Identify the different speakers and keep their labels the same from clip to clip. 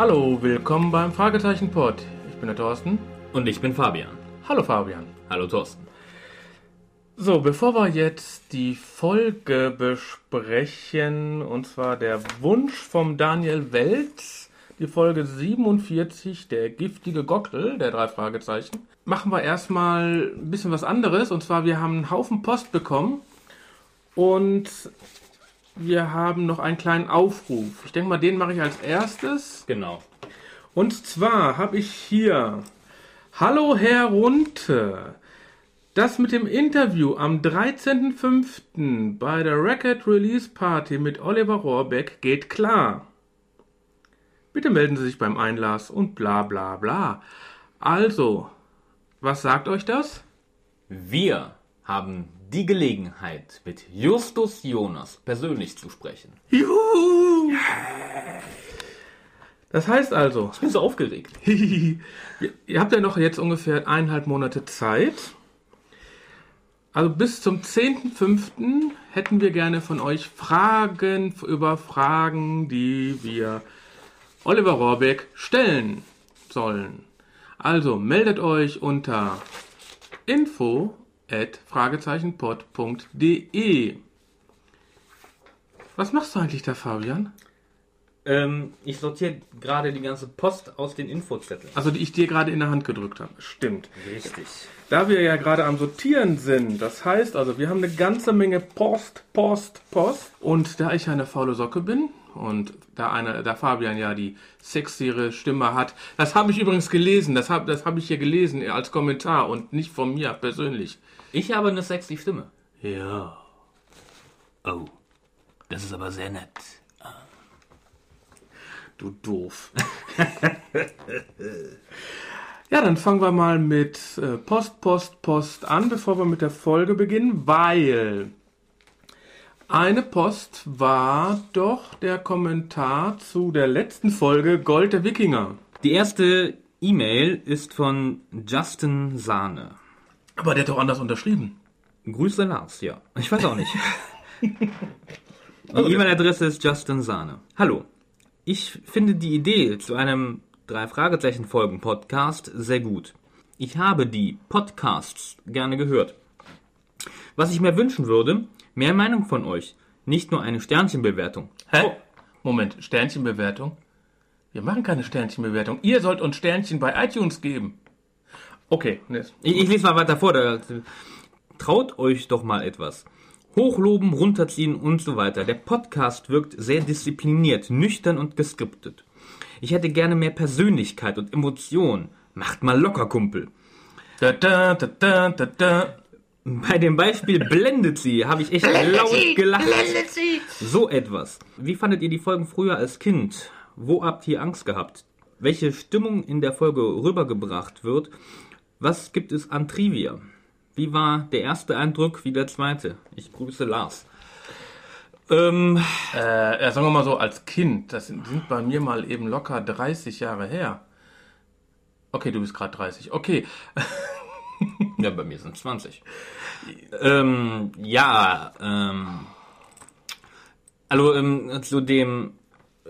Speaker 1: Hallo, willkommen beim Fragezeichen Pod. Ich bin der Thorsten.
Speaker 2: Und ich bin Fabian.
Speaker 1: Hallo Fabian.
Speaker 2: Hallo Thorsten.
Speaker 1: So, bevor wir jetzt die Folge besprechen, und zwar der Wunsch vom Daniel Welz, die Folge 47, der giftige Gockel, der drei Fragezeichen, machen wir erstmal ein bisschen was anderes. Und zwar, wir haben einen Haufen Post bekommen und wir haben noch einen kleinen Aufruf. Ich denke mal, den mache ich als erstes.
Speaker 2: Genau.
Speaker 1: Und zwar habe ich hier Hallo Herr Runte. Das mit dem Interview am 13.05. bei der Record Release Party mit Oliver Rohrbeck geht klar. Bitte melden Sie sich beim Einlass und bla bla bla. Also, was sagt euch das?
Speaker 2: Wir haben die Gelegenheit, mit Justus Jonas persönlich zu sprechen.
Speaker 1: Juhu! Das heißt also,
Speaker 2: Ich bin so aufgeregt.
Speaker 1: ihr habt ja noch jetzt ungefähr eineinhalb Monate Zeit. Also bis zum 10.05. hätten wir gerne von euch Fragen über Fragen, die wir Oliver Rohrbeck stellen sollen. Also meldet euch unter info fragezeichenpod.de. Was machst du eigentlich da, Fabian?
Speaker 2: Ähm, ich sortiere gerade die ganze Post aus den Infozetteln.
Speaker 1: Also die ich dir gerade in der Hand gedrückt habe. Stimmt.
Speaker 2: Richtig.
Speaker 1: Da wir ja gerade am Sortieren sind, das heißt also, wir haben eine ganze Menge Post, Post, Post. Und da ich ja eine faule Socke bin und da einer, da Fabian ja die sexiere Stimme hat, das habe ich übrigens gelesen, das habe das hab ich hier gelesen als Kommentar und nicht von mir persönlich.
Speaker 2: Ich habe eine sexy Stimme.
Speaker 1: Ja.
Speaker 2: Oh, das ist aber sehr nett.
Speaker 1: Du doof. ja, dann fangen wir mal mit äh, Post, Post, Post an, bevor wir mit der Folge beginnen, weil eine Post war doch der Kommentar zu der letzten Folge Gold der Wikinger.
Speaker 2: Die erste E-Mail ist von Justin Sahne.
Speaker 1: Aber der hat doch anders unterschrieben.
Speaker 2: Grüße Lars, ja. Ich weiß auch nicht. Die E-Mail-Adresse ist Justin Sahne. Hallo. Ich finde die Idee zu einem drei Fragezeichen Folgen Podcast sehr gut. Ich habe die Podcasts gerne gehört. Was ich mir wünschen würde, mehr Meinung von euch, nicht nur eine Sternchenbewertung.
Speaker 1: Hä?
Speaker 2: Oh,
Speaker 1: Moment, Sternchenbewertung? Wir machen keine Sternchenbewertung. Ihr sollt uns Sternchen bei iTunes geben. Okay, ne,
Speaker 2: Ich, ich lese mal weiter vor. Da, traut euch doch mal etwas. Hochloben, runterziehen und so weiter. Der Podcast wirkt sehr diszipliniert, nüchtern und geskriptet. Ich hätte gerne mehr Persönlichkeit und Emotion. Macht mal locker, Kumpel.
Speaker 1: Da, da, da, da, da, da.
Speaker 2: Bei dem Beispiel blendet sie, habe ich echt laut gelacht. So etwas. Wie fandet ihr die Folgen früher als Kind? Wo habt ihr Angst gehabt? Welche Stimmung in der Folge rübergebracht wird? Was gibt es an Trivia? Wie war der erste Eindruck wie der zweite? Ich grüße Lars. Ähm,
Speaker 1: Äh, ja, sagen wir mal so, als Kind, das sind, sind bei mir mal eben locker 30 Jahre her. Okay, du bist gerade 30. Okay.
Speaker 2: ja, bei mir sind 20. Ähm, ja, ähm, also ähm, zu dem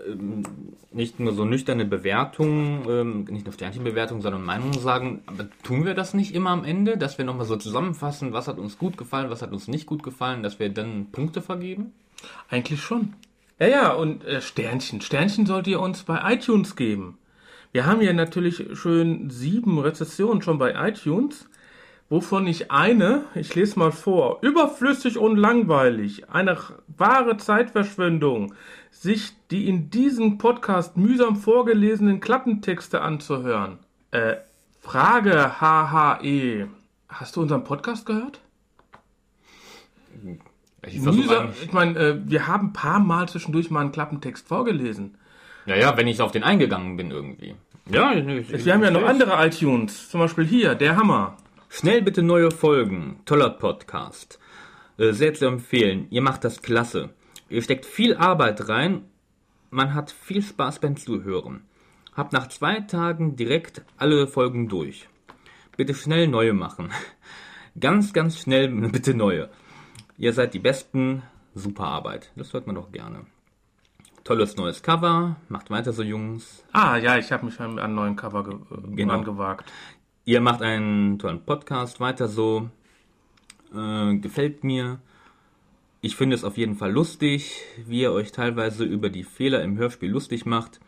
Speaker 2: ähm, nicht nur so nüchterne Bewertungen, ähm, nicht nur Sternchenbewertungen, sondern Meinungen sagen, aber tun wir das nicht immer am Ende, dass wir nochmal so zusammenfassen, was hat uns gut gefallen, was hat uns nicht gut gefallen, dass wir dann Punkte vergeben?
Speaker 1: Eigentlich schon. Ja, ja, und äh, Sternchen. Sternchen sollt ihr uns bei iTunes geben. Wir haben ja natürlich schön sieben Rezessionen schon bei iTunes, wovon ich eine, ich lese mal vor, überflüssig und langweilig, eine wahre Zeitverschwendung, sich die in diesem Podcast mühsam vorgelesenen Klappentexte anzuhören. Äh, Frage HHE. Hast du unseren Podcast gehört?
Speaker 2: Ich
Speaker 1: Mühsam, ich meine, äh, wir haben ein paar Mal zwischendurch mal einen Klappentext vorgelesen.
Speaker 2: Ja, ja, wenn ich auf den eingegangen bin irgendwie. Ja, ich,
Speaker 1: Wir haben ja noch andere iTunes, zum Beispiel hier, der Hammer.
Speaker 2: Schnell bitte neue Folgen. Toller Podcast. Äh, sehr zu empfehlen. Ihr macht das klasse. Ihr steckt viel Arbeit rein. Man hat viel Spaß beim Zuhören. Hab nach zwei Tagen direkt alle Folgen durch. Bitte schnell neue machen. Ganz, ganz schnell bitte neue. Ihr seid die Besten. Super Arbeit. Das hört man doch gerne. Tolles neues Cover. Macht weiter so, Jungs.
Speaker 1: Ah, ja, ich habe mich an einen neuen Cover äh,
Speaker 2: Genau.
Speaker 1: angewagt.
Speaker 2: Ihr macht einen tollen Podcast. Weiter so. Äh, gefällt mir. Ich finde es auf jeden Fall lustig, wie ihr euch teilweise über die Fehler im Hörspiel lustig macht.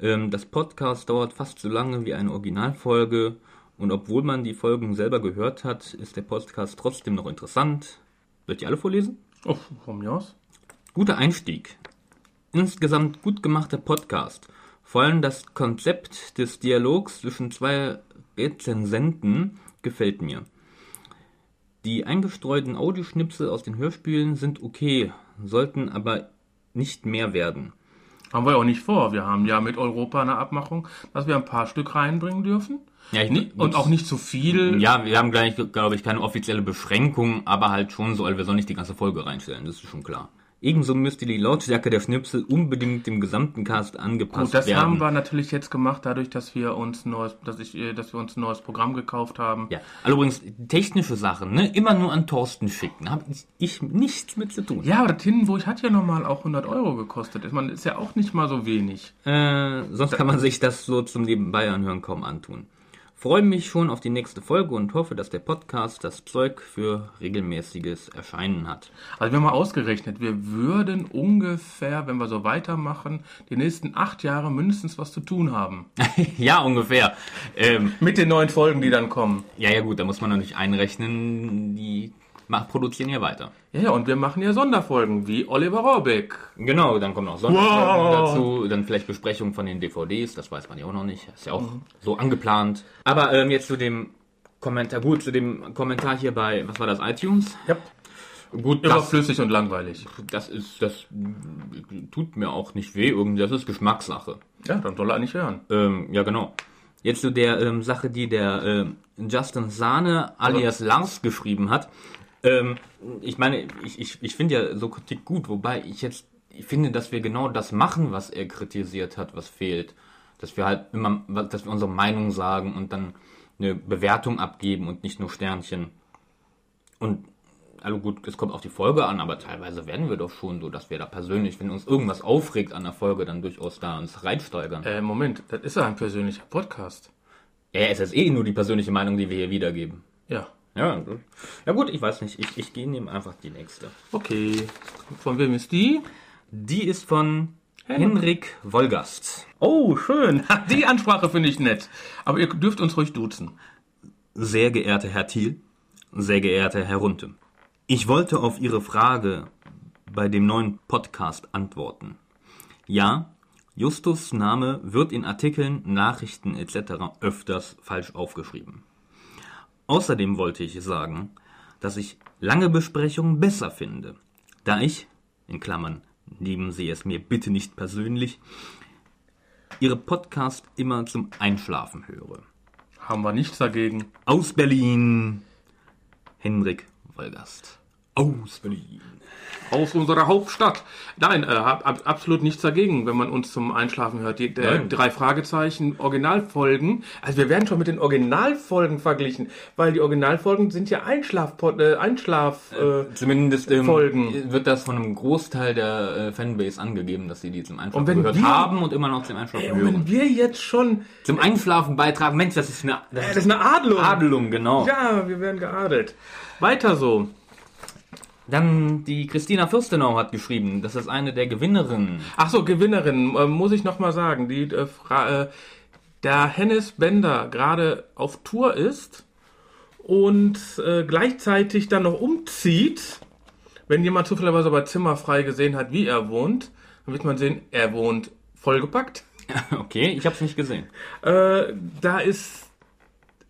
Speaker 2: Ähm, das Podcast dauert fast so lange wie eine Originalfolge. Und obwohl man die Folgen selber gehört hat, ist der Podcast trotzdem noch interessant. Wird ihr alle vorlesen?
Speaker 1: Oh, von mir aus.
Speaker 2: Guter Einstieg. Insgesamt gut gemachter Podcast. Vor allem das Konzept des Dialogs zwischen zwei Rezensenten gefällt mir. Die eingestreuten Audioschnipsel aus den Hörspielen sind okay, sollten aber nicht mehr werden.
Speaker 1: Haben wir auch nicht vor. Wir haben ja mit Europa eine Abmachung, dass wir ein paar Stück reinbringen dürfen.
Speaker 2: Ja, ich,
Speaker 1: Und auch nicht zu viel.
Speaker 2: ja, wir haben gleich, glaube ich, keine offizielle Beschränkung, aber halt schon so, also wir sollen nicht die ganze Folge reinstellen, das ist schon klar. Ebenso müsste die Lautstärke der Schnipsel unbedingt dem gesamten Cast angepasst
Speaker 1: Gut, das
Speaker 2: werden.
Speaker 1: haben wir natürlich jetzt gemacht, dadurch, dass wir uns ein neues, dass ich, äh, dass wir uns ein neues Programm gekauft haben.
Speaker 2: Ja, also übrigens, technische Sachen, ne, immer nur an Thorsten schicken. Habe ich, ich nichts mit zu tun.
Speaker 1: Ja, aber das Hindenburg hat ja normal auch 100 Euro gekostet. Ich meine, ist ja auch nicht mal so wenig.
Speaker 2: Äh, sonst kann man sich das so zum Nebenbei anhören kaum antun. Freue mich schon auf die nächste Folge und hoffe, dass der Podcast das Zeug für regelmäßiges Erscheinen hat.
Speaker 1: Also wir haben mal ausgerechnet, wir würden ungefähr, wenn wir so weitermachen, die nächsten acht Jahre mindestens was zu tun haben.
Speaker 2: ja, ungefähr. Ähm,
Speaker 1: Mit den neuen Folgen, die dann kommen.
Speaker 2: ja, ja gut, da muss man natürlich einrechnen, die ma- produzieren ja weiter.
Speaker 1: Ja, ja, und wir machen ja Sonderfolgen, wie Oliver Rohrbeck.
Speaker 2: Genau, dann kommen noch Sonderfolgen
Speaker 1: Wow.
Speaker 2: dazu, dann vielleicht Besprechungen von den DVDs, das weiß man ja auch noch nicht, ist ja auch so angeplant. Aber ähm, jetzt zu dem Kommentar, gut, zu dem Kommentar hier bei, was war das, iTunes?
Speaker 1: Ja.
Speaker 2: Gut, das,
Speaker 1: Überflüssig und langweilig.
Speaker 2: das ist, das tut mir auch nicht weh, irgendwie, das ist Geschmackssache.
Speaker 1: Ja, dann soll er nicht hören.
Speaker 2: Ähm, ja, genau. Jetzt zu der ähm, Sache, die der ähm, Justin Sahne alias Lars geschrieben hat. Ähm, ich meine, ich, ich, ich finde ja so Kritik gut, wobei ich jetzt ich finde, dass wir genau das machen, was er kritisiert hat, was fehlt. Dass wir halt immer, dass wir unsere Meinung sagen und dann eine Bewertung abgeben und nicht nur Sternchen. Und also gut, es kommt auf die Folge an, aber teilweise werden wir doch schon so, dass wir da persönlich, wenn uns irgendwas aufregt an der Folge, dann durchaus da uns reinsteigern.
Speaker 1: Äh, Moment, das ist ja ein persönlicher Podcast.
Speaker 2: Ja, es ist eh nur die persönliche Meinung, die wir hier wiedergeben.
Speaker 1: Ja.
Speaker 2: Ja, gut. ja gut, ich weiß nicht. Ich, ich gehe nehme einfach die nächste.
Speaker 1: Okay. Von wem ist die?
Speaker 2: Die ist von Henrik Wolgast.
Speaker 1: Oh, schön. Die Ansprache finde ich nett. Aber ihr dürft uns ruhig duzen.
Speaker 2: Sehr geehrter Herr Thiel, sehr geehrter Herr Runte. Ich wollte auf Ihre Frage bei dem neuen Podcast antworten. Ja, Justus Name wird in Artikeln, Nachrichten etc. öfters falsch aufgeschrieben. Außerdem wollte ich sagen, dass ich lange Besprechungen besser finde, da ich, in Klammern, nehmen Sie es mir bitte nicht persönlich, Ihre Podcast immer zum Einschlafen höre.
Speaker 1: Haben wir nichts dagegen.
Speaker 2: Aus Berlin, Henrik Wolgast. Aus Berlin.
Speaker 1: Aus unserer Hauptstadt. Nein, äh, hab, hab absolut nichts dagegen, wenn man uns zum Einschlafen hört. Die äh, drei Fragezeichen, Originalfolgen. Also wir werden schon mit den Originalfolgen verglichen, weil die Originalfolgen sind ja Einschlaf, äh, Einschlaf. Äh,
Speaker 2: Zumindest ähm,
Speaker 1: Folgen.
Speaker 2: wird das von einem Großteil der äh, Fanbase angegeben, dass sie die zum Einschlafen
Speaker 1: Und
Speaker 2: gehört
Speaker 1: wir-
Speaker 2: haben und immer noch zum Einschlafen
Speaker 1: und
Speaker 2: hören.
Speaker 1: wenn wir jetzt schon,
Speaker 2: Zum Einschlafen beitragen. Mensch, das ist eine, das
Speaker 1: das
Speaker 2: ist
Speaker 1: ist eine Adelung.
Speaker 2: Adelung, genau.
Speaker 1: Ja, wir werden geadelt. Weiter so.
Speaker 2: Dann die Christina Fürstenau hat geschrieben, das ist eine der Gewinnerinnen.
Speaker 1: Ach so, Gewinnerin, äh, muss ich noch mal sagen, die äh, Fra äh, der Hennes Bender gerade auf Tour ist und äh, gleichzeitig dann noch umzieht. Wenn jemand zufälligerweise bei Zimmer frei gesehen hat, wie er wohnt, dann wird man sehen, er wohnt vollgepackt.
Speaker 2: Okay, ich habe es nicht gesehen.
Speaker 1: Äh, da ist,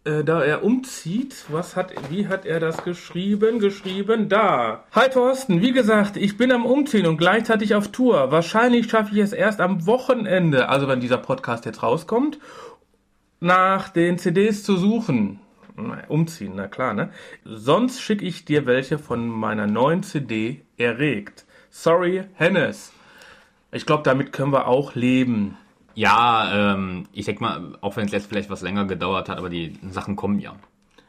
Speaker 1: äh, da er umzieht, was hat, wie hat er das geschrieben? Geschrieben da. Hi Thorsten, wie gesagt, ich bin am Umziehen und gleichzeitig auf Tour. Wahrscheinlich schaffe ich es erst am Wochenende, also wenn dieser Podcast jetzt rauskommt, nach den CDs zu suchen. Umziehen, na klar, ne? Sonst schicke ich dir welche von meiner neuen CD erregt. Sorry, Hennes. Ich glaube, damit können wir auch leben.
Speaker 2: Ja, ähm, ich denke mal, auch wenn es jetzt vielleicht was länger gedauert hat, aber die Sachen kommen ja.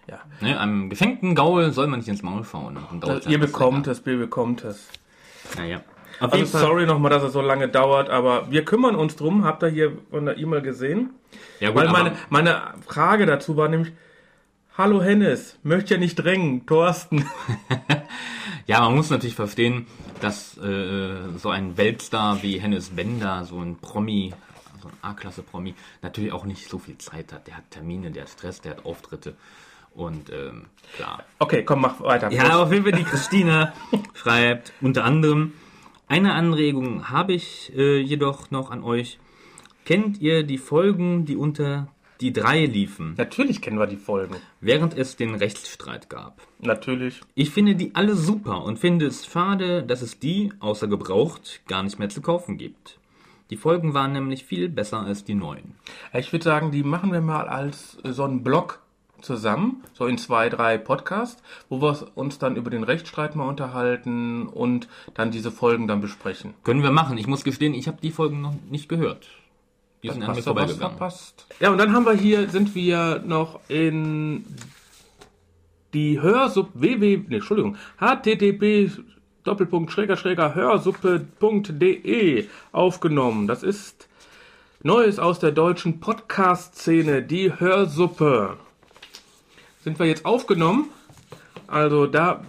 Speaker 1: Ja.
Speaker 2: Ne, einem geschenkten Gaul soll man nicht ins Maul schauen. Dann dauert's
Speaker 1: Ihr bekommt es, ihr bekommt es.
Speaker 2: Naja. Auf
Speaker 1: Also sorry nochmal, dass es so lange dauert, aber wir kümmern uns drum. Habt ihr hier von der E-Mail gesehen?
Speaker 2: Ja, gut,
Speaker 1: Weil meine, meine Frage dazu war nämlich, Hallo Hennes, möchte ja nicht drängen, Thorsten.
Speaker 2: Ja, man muss natürlich verstehen, dass äh, so ein Weltstar wie Hennes Bender, so ein Promi, so ein A-Klasse-Promi, natürlich auch nicht so viel Zeit hat. Der hat Termine, der hat Stress, der hat Auftritte. Und ähm, klar.
Speaker 1: Okay, komm, mach weiter.
Speaker 2: Ja, auf jeden Fall die Christina schreibt unter anderem, eine Anregung habe ich äh, jedoch noch an euch. Kennt ihr die Folgen, die unter die drei liefen,
Speaker 1: Natürlich kennen wir die Folgen.
Speaker 2: während es den Rechtsstreit gab?
Speaker 1: Natürlich.
Speaker 2: Ich finde die alle super und finde es schade, dass es die, außer gebraucht, gar nicht mehr zu kaufen gibt. Die Folgen waren nämlich viel besser als die neuen.
Speaker 1: Ich würde sagen, die machen wir mal als äh, so einen Blog zusammen, so in zwei, drei Podcasts, wo wir uns dann über den Rechtsstreit mal unterhalten und dann diese Folgen dann besprechen.
Speaker 2: Können wir machen. Ich muss gestehen, ich habe die Folgen noch nicht gehört. Die sind an mir vorbeigegangen.
Speaker 1: verpasst? Ja, und dann haben wir hier, sind wir noch in die Hörsub www, nee, Entschuldigung, http Doppelpunkt schräger schräger hörsuppe.de aufgenommen. Das ist Neues aus der deutschen Podcast-Szene, die Hörsuppe. Sind wir jetzt aufgenommen? Also da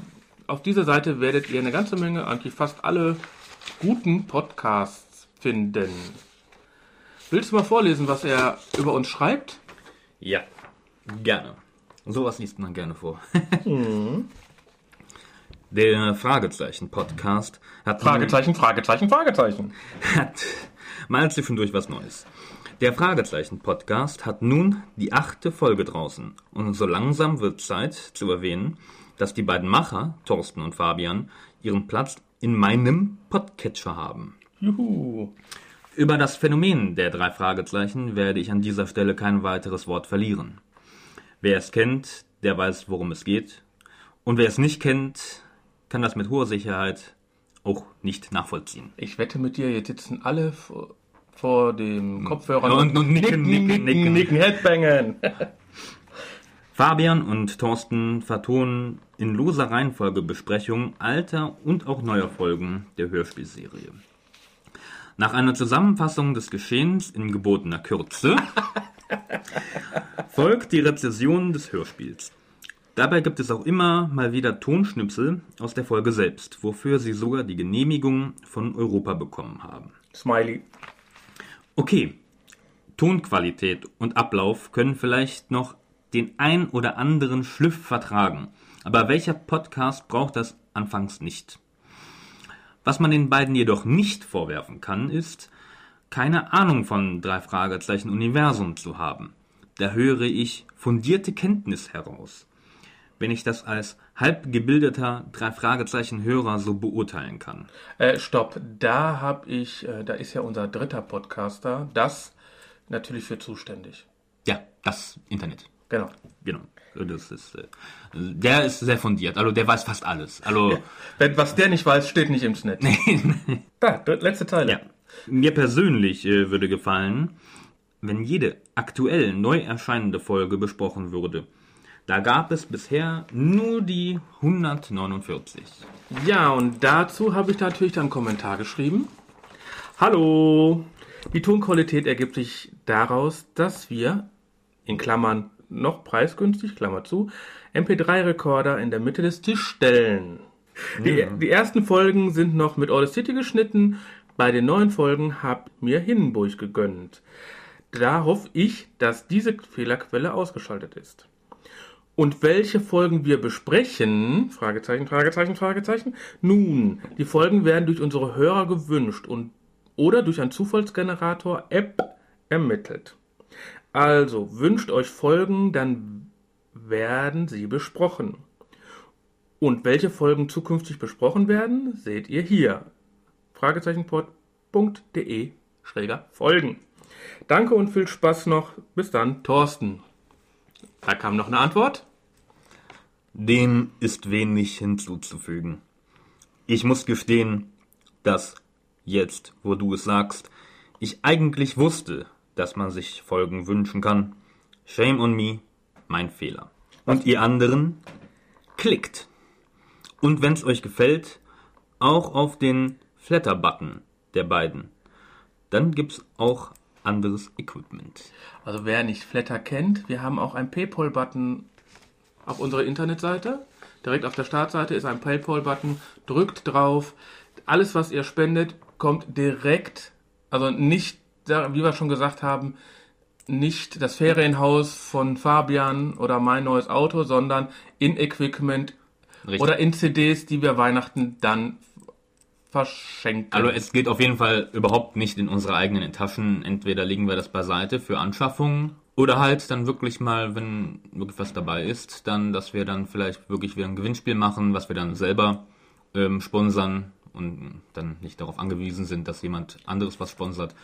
Speaker 1: auf dieser Seite werdet ihr eine ganze Menge, eigentlich fast alle guten Podcasts finden. Willst du mal vorlesen, was er über uns schreibt?
Speaker 2: Ja, gerne. Sowas liest man gerne vor. Der Fragezeichen-Podcast hat,
Speaker 1: Fragezeichen, Fragezeichen, Fragezeichen.
Speaker 2: hat mal zwischendurch was Neues. Der Fragezeichen-Podcast hat nun die achte Folge draußen und so langsam wird Zeit zu erwähnen, dass die beiden Macher, Thorsten und Fabian, ihren Platz in meinem Podcatcher haben.
Speaker 1: Juhu.
Speaker 2: Über das Phänomen der drei Fragezeichen werde ich an dieser Stelle kein weiteres Wort verlieren. Wer es kennt, der weiß, worum es geht. Und wer es nicht kennt, kann das mit hoher Sicherheit auch nicht nachvollziehen.
Speaker 1: Ich wette mit dir, jetzt sitzen alle vor, vor dem Kopfhörer
Speaker 2: Und- und nicken, nicken, nicken.
Speaker 1: nicken, Headbangen.
Speaker 2: Fabian und Thorsten vertonen in loser Reihenfolge Besprechungen alter und auch neuer Folgen der Hörspielserie. Nach einer Zusammenfassung des Geschehens in gebotener Kürze folgt die Rezession des Hörspiels. Dabei gibt es auch immer mal wieder Tonschnipsel aus der Folge selbst, wofür sie sogar die Genehmigung von Europa bekommen haben.
Speaker 1: Smiley.
Speaker 2: Okay, Tonqualität und Ablauf können vielleicht noch den ein oder anderen Schliff vertragen, aber welcher Podcast braucht das anfangs nicht? Was man den beiden jedoch nicht vorwerfen kann, ist, keine Ahnung von drei Fragezeichen Universum zu haben. Da höre ich fundierte Kenntnis heraus, wenn ich das als halb gebildeter drei Fragezeichen Hörer so beurteilen kann.
Speaker 1: Äh, stopp, da hab ich, äh, da ist ja unser dritter Podcaster, das natürlich für zuständig.
Speaker 2: Ja, das Internet.
Speaker 1: Genau.
Speaker 2: Genau. Das ist, äh, der ist sehr fundiert. Also der weiß fast alles. Also
Speaker 1: Wenn, was der nicht weiß, steht nicht im Netz. Da, letzte Teile.
Speaker 2: ja. Mir persönlich äh, würde gefallen, wenn jede aktuell neu erscheinende Folge besprochen würde. Da gab es bisher nur die 149.
Speaker 1: Ja, und dazu habe ich natürlich dann einen Kommentar geschrieben. Hallo! Die Tonqualität ergibt sich daraus, dass wir, in Klammern noch preisgünstig, Klammer zu, MP3-Rekorder in der Mitte des Tisches stellen. Die, die ersten Folgen sind noch mit Audacity geschnitten. Bei den neuen Folgen hab mir Hindenburg gegönnt. Da hoffe ich, dass diese Fehlerquelle ausgeschaltet ist. Und welche Folgen wir besprechen? Fragezeichen, Fragezeichen, Fragezeichen. Nun, die Folgen werden durch unsere Hörer gewünscht und oder durch einen Zufallsgenerator App ermittelt. Also wünscht euch Folgen, dann werden sie besprochen. Und welche Folgen zukünftig besprochen werden, seht ihr hier. Fragezeichenpod.de schräger Folgen. Danke und viel Spaß noch. Bis dann, Thorsten. Da kam noch eine Antwort.
Speaker 2: Dem ist wenig hinzuzufügen. Ich muss gestehen, dass jetzt, wo du es sagst, ich eigentlich wusste, dass man sich Folgen wünschen kann. Shame on me, mein Fehler. Und ihr anderen, klickt. Und wenn's euch gefällt, auch auf den Flatter-Button der beiden. Dann gibt's auch anderes Equipment.
Speaker 1: Also wer nicht Flatter kennt, wir haben auch einen PayPal-Button auf unserer Internetseite. Direkt auf der Startseite ist ein PayPal-Button. Drückt drauf. Alles, was ihr spendet, kommt direkt, also nicht, wie wir schon gesagt haben, nicht das Ferienhaus von Fabian oder mein neues Auto, sondern in Equipment
Speaker 2: Richtig.
Speaker 1: oder in CDs, die wir Weihnachten dann verschenken.
Speaker 2: Also es geht auf jeden Fall überhaupt nicht in unsere eigenen Taschen. Entweder legen wir das beiseite für Anschaffungen oder halt dann wirklich mal, wenn wirklich was dabei ist, dann, dass wir dann vielleicht wirklich wieder ein Gewinnspiel machen, was wir dann selber ähm, sponsern und dann nicht darauf angewiesen sind, dass jemand anderes was sponsert.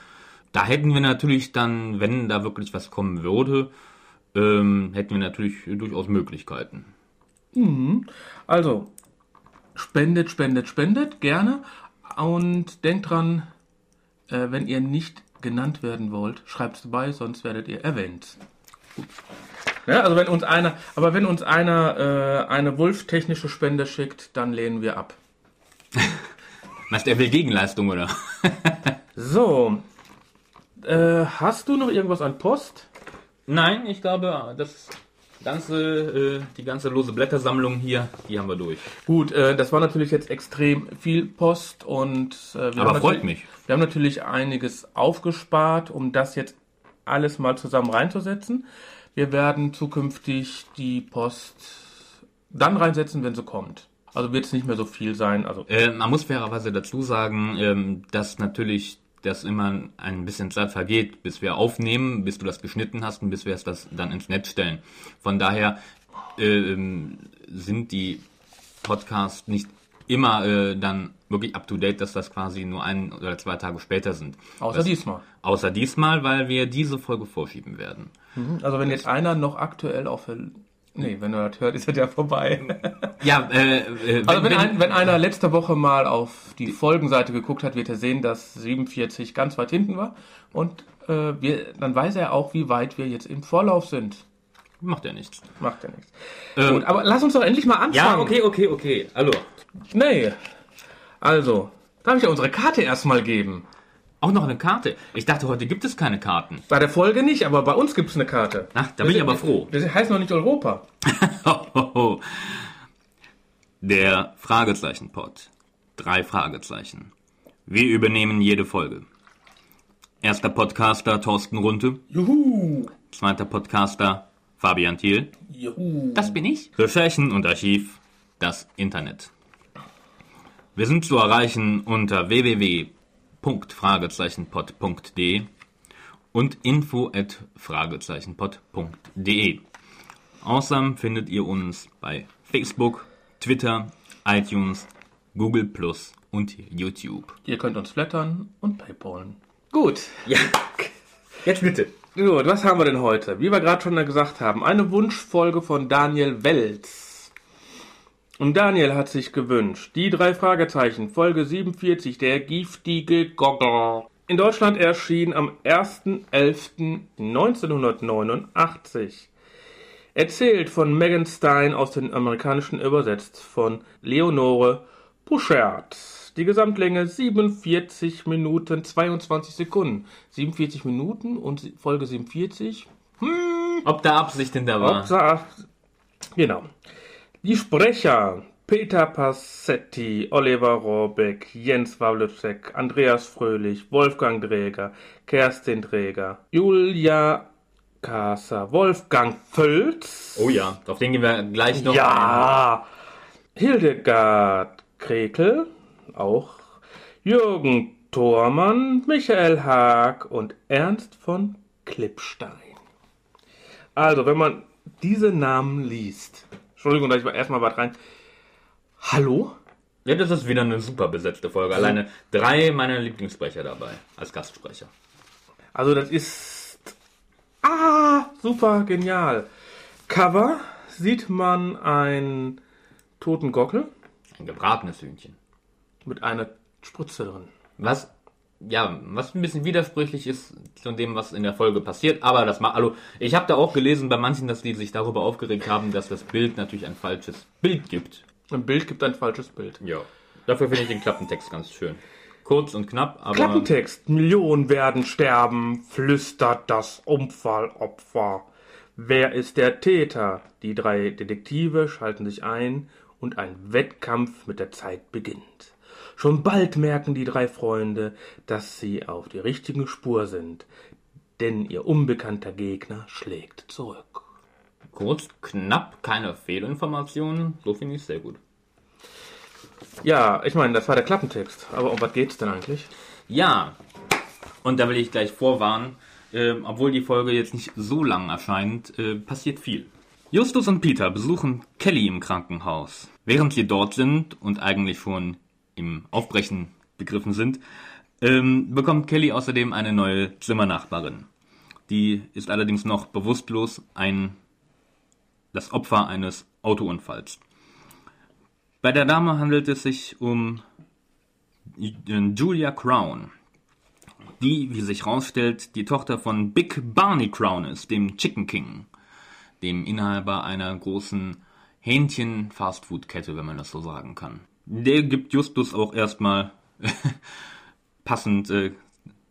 Speaker 2: Da hätten wir natürlich dann, wenn da wirklich was kommen würde, ähm, hätten wir natürlich durchaus Möglichkeiten.
Speaker 1: Also, spendet, spendet, spendet, gerne. Und denkt dran, äh, wenn ihr nicht genannt werden wollt, schreibt es dabei, sonst werdet ihr erwähnt. Ja, also wenn uns einer, aber wenn uns einer äh, eine Wulf-technische Spende schickt, dann lehnen wir ab.
Speaker 2: Meinst er will Gegenleistung, oder?
Speaker 1: So, äh, hast du noch irgendwas an Post?
Speaker 2: Nein, ich glaube, das ganze, äh, die ganze lose Blättersammlung hier, die haben wir durch.
Speaker 1: Gut, äh, das war natürlich jetzt extrem viel Post und äh, wir
Speaker 2: Aber
Speaker 1: haben
Speaker 2: freut mich.
Speaker 1: Wir haben natürlich einiges aufgespart, um das jetzt alles mal zusammen reinzusetzen. Wir werden zukünftig die Post dann reinsetzen, wenn sie kommt. Also wird es nicht mehr so viel sein. Also
Speaker 2: Äh, man muss fairerweise dazu sagen, ähm, dass natürlich das immer ein bisschen Zeit vergeht, bis wir aufnehmen, bis du das geschnitten hast und bis wir es das dann ins Netz stellen. Von daher ähm, sind die Podcasts nicht immer äh, dann wirklich up to date, dass das quasi nur ein oder zwei Tage später sind.
Speaker 1: außer
Speaker 2: das,
Speaker 1: diesmal.
Speaker 2: Außer diesmal, weil wir diese Folge vorschieben werden.
Speaker 1: Also wenn jetzt einer noch aktuell auf der... Nee, wenn er das hört, ist er ja vorbei.
Speaker 2: Ja, äh, äh,
Speaker 1: Also wenn, ein, wenn einer letzte Woche mal auf die Folgenseite geguckt hat, wird er sehen, dass 47 ganz weit hinten war. Und äh, wir, dann weiß er auch, wie weit wir jetzt im Vorlauf sind.
Speaker 2: macht ja nichts.
Speaker 1: Macht ja nichts.
Speaker 2: Ähm,
Speaker 1: Gut, aber lass uns doch endlich mal anfangen.
Speaker 2: Ja, okay, okay, okay. Hallo.
Speaker 1: Nee. Also, darf ich ja unsere Karte erstmal geben?
Speaker 2: Auch noch eine Karte. Ich dachte, heute gibt es keine Karten.
Speaker 1: Bei der Folge nicht, aber bei uns gibt es eine Karte.
Speaker 2: Ach, da bin ich aber froh.
Speaker 1: Das heißt noch nicht Europa.
Speaker 2: Der Fragezeichenpot. Drei Fragezeichen. Wir übernehmen jede Folge. Erster Podcaster Thorsten Runte.
Speaker 1: Juhu.
Speaker 2: Zweiter Podcaster Fabian Thiel.
Speaker 1: Juhu.
Speaker 2: Das bin ich. Recherchen und Archiv. Das Internet. Wir sind zu erreichen unter www.fragezeichenpod.de und info@fragezeichenpod.de. Außerdem findet ihr uns bei Facebook, Twitter, iTunes, Google Plus und YouTube.
Speaker 1: Ihr könnt uns flattern und paypalen. Gut.
Speaker 2: Ja, jetzt bitte.
Speaker 1: Gut, was haben wir denn heute? Wie wir gerade schon gesagt haben, eine Wunschfolge von Daniel Welz. Und Daniel hat sich gewünscht, die drei Fragezeichen, Folge 47, der giftige Gogger. In Deutschland erschien am 1.11.1989. Erzählt von Megan Stein aus dem Amerikanischen übersetzt von Leonore Bouchard. Die Gesamtlänge 47 Minuten 22 Sekunden. 47 Minuten und Folge 47.
Speaker 2: Ob da Absicht hinter war?
Speaker 1: Hauptsache, genau. Die Sprecher Peter Passetti, Oliver Rohrbeck, Jens Wawleczek, Andreas Fröhlich, Wolfgang Dräger, Kerstin Dräger, Julia Kasser, Wolfgang Völz.
Speaker 2: Oh ja, auf den gehen wir gleich noch.
Speaker 1: Ja. Hildegard Krekel, auch Jürgen Thormann, Michael Haag und Ernst von Klippstein. Also, wenn man diese Namen liest, Entschuldigung, dass ich mal erstmal was rein. Hallo?
Speaker 2: Ja, das ist wieder eine super besetzte Folge. Alleine drei meiner Lieblingssprecher dabei als Gastsprecher.
Speaker 1: Also, das ist. Ah, super genial. Cover sieht man einen toten Gockel
Speaker 2: Ein gebratenes Hühnchen.
Speaker 1: mit einer Spritze drin.
Speaker 2: Was, ja, was ein bisschen widersprüchlich ist zu dem, was in der Folge passiert, aber das macht, also, ich habe da auch gelesen bei manchen, dass die sich darüber aufgeregt haben, dass das Bild natürlich ein falsches Bild gibt.
Speaker 1: Ein Bild gibt ein falsches Bild.
Speaker 2: Ja. Dafür finde ich den Klappentext ganz schön. Kurz und knapp, aber.
Speaker 1: Klappentext. Millionen werden sterben, flüstert das Unfallopfer. Wer ist der Täter? Die drei Detektive schalten sich ein und ein Wettkampf mit der Zeit beginnt. Schon bald merken die drei Freunde, dass sie auf die richtige Spur sind, denn ihr unbekannter Gegner schlägt zurück.
Speaker 2: Kurz, knapp, keine Fehlinformationen. So finde ich es sehr gut.
Speaker 1: Ja, ich meine, das war der Klappentext. Aber um was geht's denn eigentlich?
Speaker 2: Ja, und da will ich gleich vorwarnen, äh, obwohl die Folge jetzt nicht so lang erscheint, äh, passiert viel. Justus und Peter besuchen Kelly im Krankenhaus. Während sie dort sind und eigentlich schon im Aufbrechen begriffen sind, ähm, bekommt Kelly außerdem eine neue Zimmernachbarin. Die ist allerdings noch bewusstlos, ein, das Opfer eines Autounfalls. Bei der Dame handelt es sich um Julia Crown, die, wie sich herausstellt, die Tochter von Big Barney Crown ist, dem Chicken King, dem Inhaber einer großen Hähnchen-Fastfood-Kette, wenn man das so sagen kann. Der gibt Justus auch erstmal passend äh,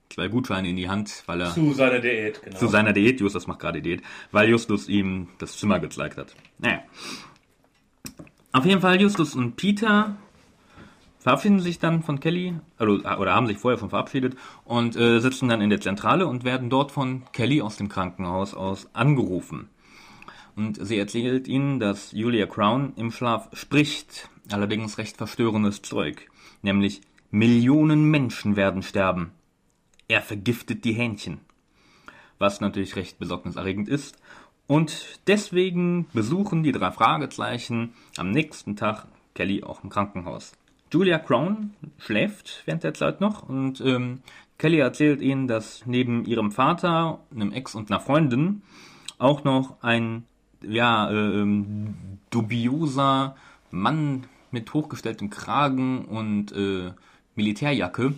Speaker 2: zwei Gutscheine in die Hand, weil er
Speaker 1: Zu seiner Diät, genau.
Speaker 2: zu seiner Diät, Justus macht gerade Diät, weil Justus ihm das Zimmer gezeigt hat. Naja. Auf jeden Fall, Justus und Peter verabschieden sich dann von Kelly, also, oder haben sich vorher schon verabschiedet und äh, sitzen dann in der Zentrale und werden dort von Kelly aus dem Krankenhaus aus angerufen. Und sie erzählt ihnen, dass Julia Crown im Schlaf spricht, allerdings recht verstörendes Zeug, nämlich Millionen Menschen werden sterben. Er vergiftet die Hähnchen. Was natürlich recht besorgniserregend ist. Und deswegen besuchen die drei Fragezeichen am nächsten Tag Kelly auch im Krankenhaus. Julia Crown schläft während der Zeit noch und ähm, Kelly erzählt ihnen, dass neben ihrem Vater, einem Ex und einer Freundin auch noch ein ja, ähm, dubioser Mann mit hochgestelltem Kragen und äh, Militärjacke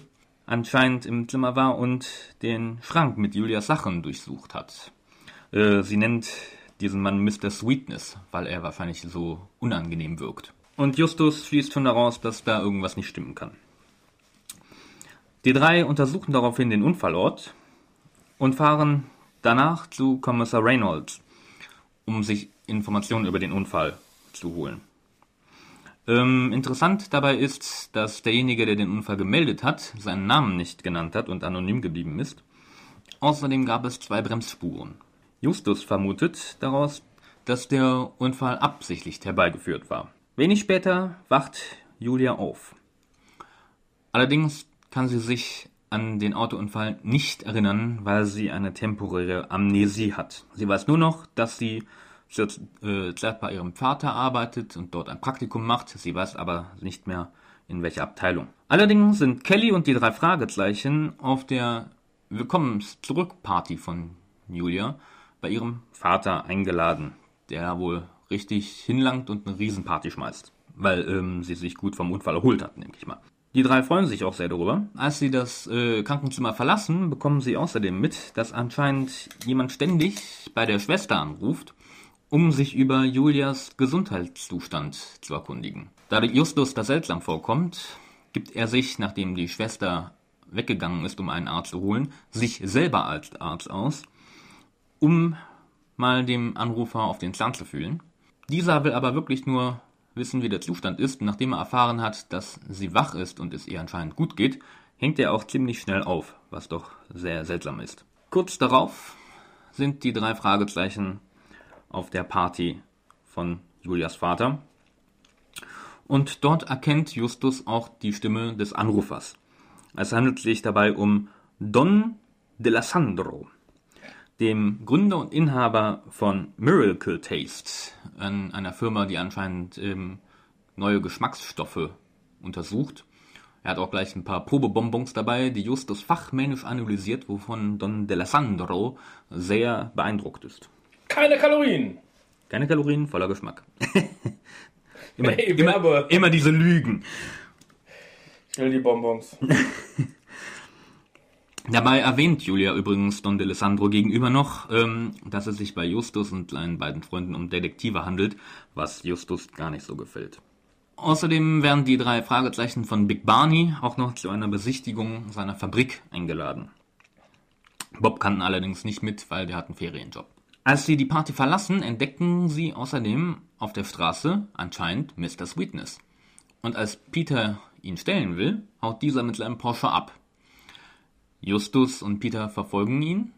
Speaker 2: anscheinend im Zimmer war und den Schrank mit Julias Sachen durchsucht hat. Äh, sie nennt diesen Mann Mr. Sweetness, weil er wahrscheinlich so unangenehm wirkt. Und Justus schließt schon daraus, dass da irgendwas nicht stimmen kann. Die drei untersuchen daraufhin den Unfallort und fahren danach zu Kommissar Reynolds, um sich Informationen über den Unfall zu holen. Ähm, interessant dabei ist, dass derjenige, der den Unfall gemeldet hat, seinen Namen nicht genannt hat und anonym geblieben ist. Außerdem gab es zwei Bremsspuren. Justus vermutet daraus, dass der Unfall absichtlich herbeigeführt war. Wenig später wacht Julia auf. Allerdings kann sie sich an den Autounfall nicht erinnern, weil sie eine temporäre Amnesie hat. Sie weiß nur noch, dass sie zurzeit bei ihrem Vater arbeitet und dort ein Praktikum macht. Sie weiß aber nicht mehr, in welcher Abteilung. Allerdings sind Kelly und die drei Fragezeichen auf der Willkommens-Zurück-Party von Julia bei ihrem Vater eingeladen, der wohl richtig hinlangt und eine Riesenparty schmeißt. Weil ähm, sie sich gut vom Unfall erholt hat, denke ich mal. Die drei freuen sich auch sehr darüber. Als sie das äh, Krankenzimmer verlassen, bekommen sie außerdem mit, dass anscheinend jemand ständig bei der Schwester anruft, um sich über Julias Gesundheitszustand zu erkundigen. Da Justus das seltsam vorkommt, gibt er sich, nachdem die Schwester weggegangen ist, um einen Arzt zu holen, sich selber als Arzt aus, um mal dem Anrufer auf den Zahn zu fühlen. Dieser will aber wirklich nur wissen, wie der Zustand ist. Nachdem er erfahren hat, dass sie wach ist und es ihr anscheinend gut geht, hängt er auch ziemlich schnell auf, was doch sehr seltsam ist. Kurz darauf sind die drei Fragezeichen auf der Party von Julias Vater. Und dort erkennt Justus auch die Stimme des Anrufers. Es handelt sich dabei um Don D'Alessandro, dem Gründer und Inhaber von Miracle Taste, einer Firma, die anscheinend ähm, neue Geschmacksstoffe untersucht. Er hat auch gleich ein paar Probebonbons dabei, die Justus fachmännisch analysiert, wovon Don D'Alessandro sehr beeindruckt ist.
Speaker 1: Keine Kalorien.
Speaker 2: Keine Kalorien, voller Geschmack. immer,
Speaker 1: Hey,
Speaker 2: immer, immer diese Lügen.
Speaker 1: Ich will die Bonbons.
Speaker 2: Dabei erwähnt Julia übrigens Don D'Alessandro gegenüber noch, ähm, dass es sich bei Justus und seinen beiden Freunden um Detektive handelt, was Justus gar nicht so gefällt. Außerdem werden die drei Fragezeichen von Big Barney auch noch zu einer Besichtigung seiner Fabrik eingeladen. Bob kann allerdings nicht mit, weil der hat einen Ferienjob. Als sie die Party verlassen, entdecken sie außerdem auf der Straße anscheinend Mr. Sweetness. Und als Peter ihn stellen will, haut dieser mit seinem Porsche ab. Justus und Peter verfolgen ihn.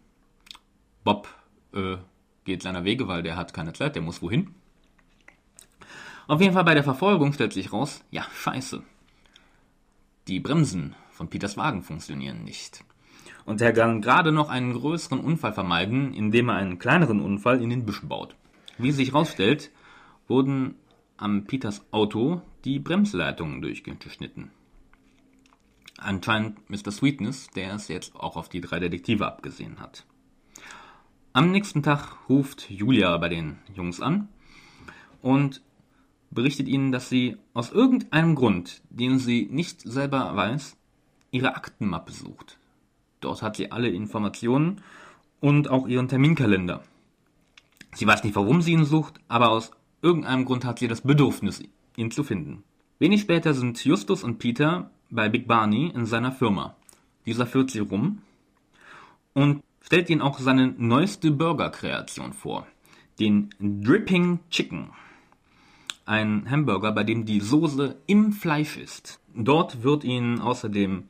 Speaker 2: Bob äh, geht seiner Wege, weil der hat keine Zeit, der muss wohin. Auf jeden Fall bei der Verfolgung stellt sich raus, ja, scheiße. Die Bremsen von Peters Wagen funktionieren nicht. Und er kann gerade noch einen größeren Unfall vermeiden, indem er einen kleineren Unfall in den Büschen baut. Wie sich herausstellt, wurden am Peters Auto die Bremsleitungen durchgeschnitten. Anscheinend Mr. Sweetness, der es jetzt auch auf die drei Detektive abgesehen hat. Am nächsten Tag ruft Julia bei den Jungs an und berichtet ihnen, dass sie aus irgendeinem Grund, den sie nicht selber weiß, ihre Aktenmappe sucht. Dort hat sie alle Informationen und auch ihren Terminkalender. Sie weiß nicht, warum sie ihn sucht, aber aus irgendeinem Grund hat sie das Bedürfnis, ihn zu finden. Wenig später sind Justus und Peter bei Big Barney in seiner Firma. Dieser führt sie rum und stellt ihnen auch seine neueste Burger-Kreation vor. Den Dripping Chicken ein Hamburger, bei dem die Soße im Fleisch ist. Dort wird ihnen außerdem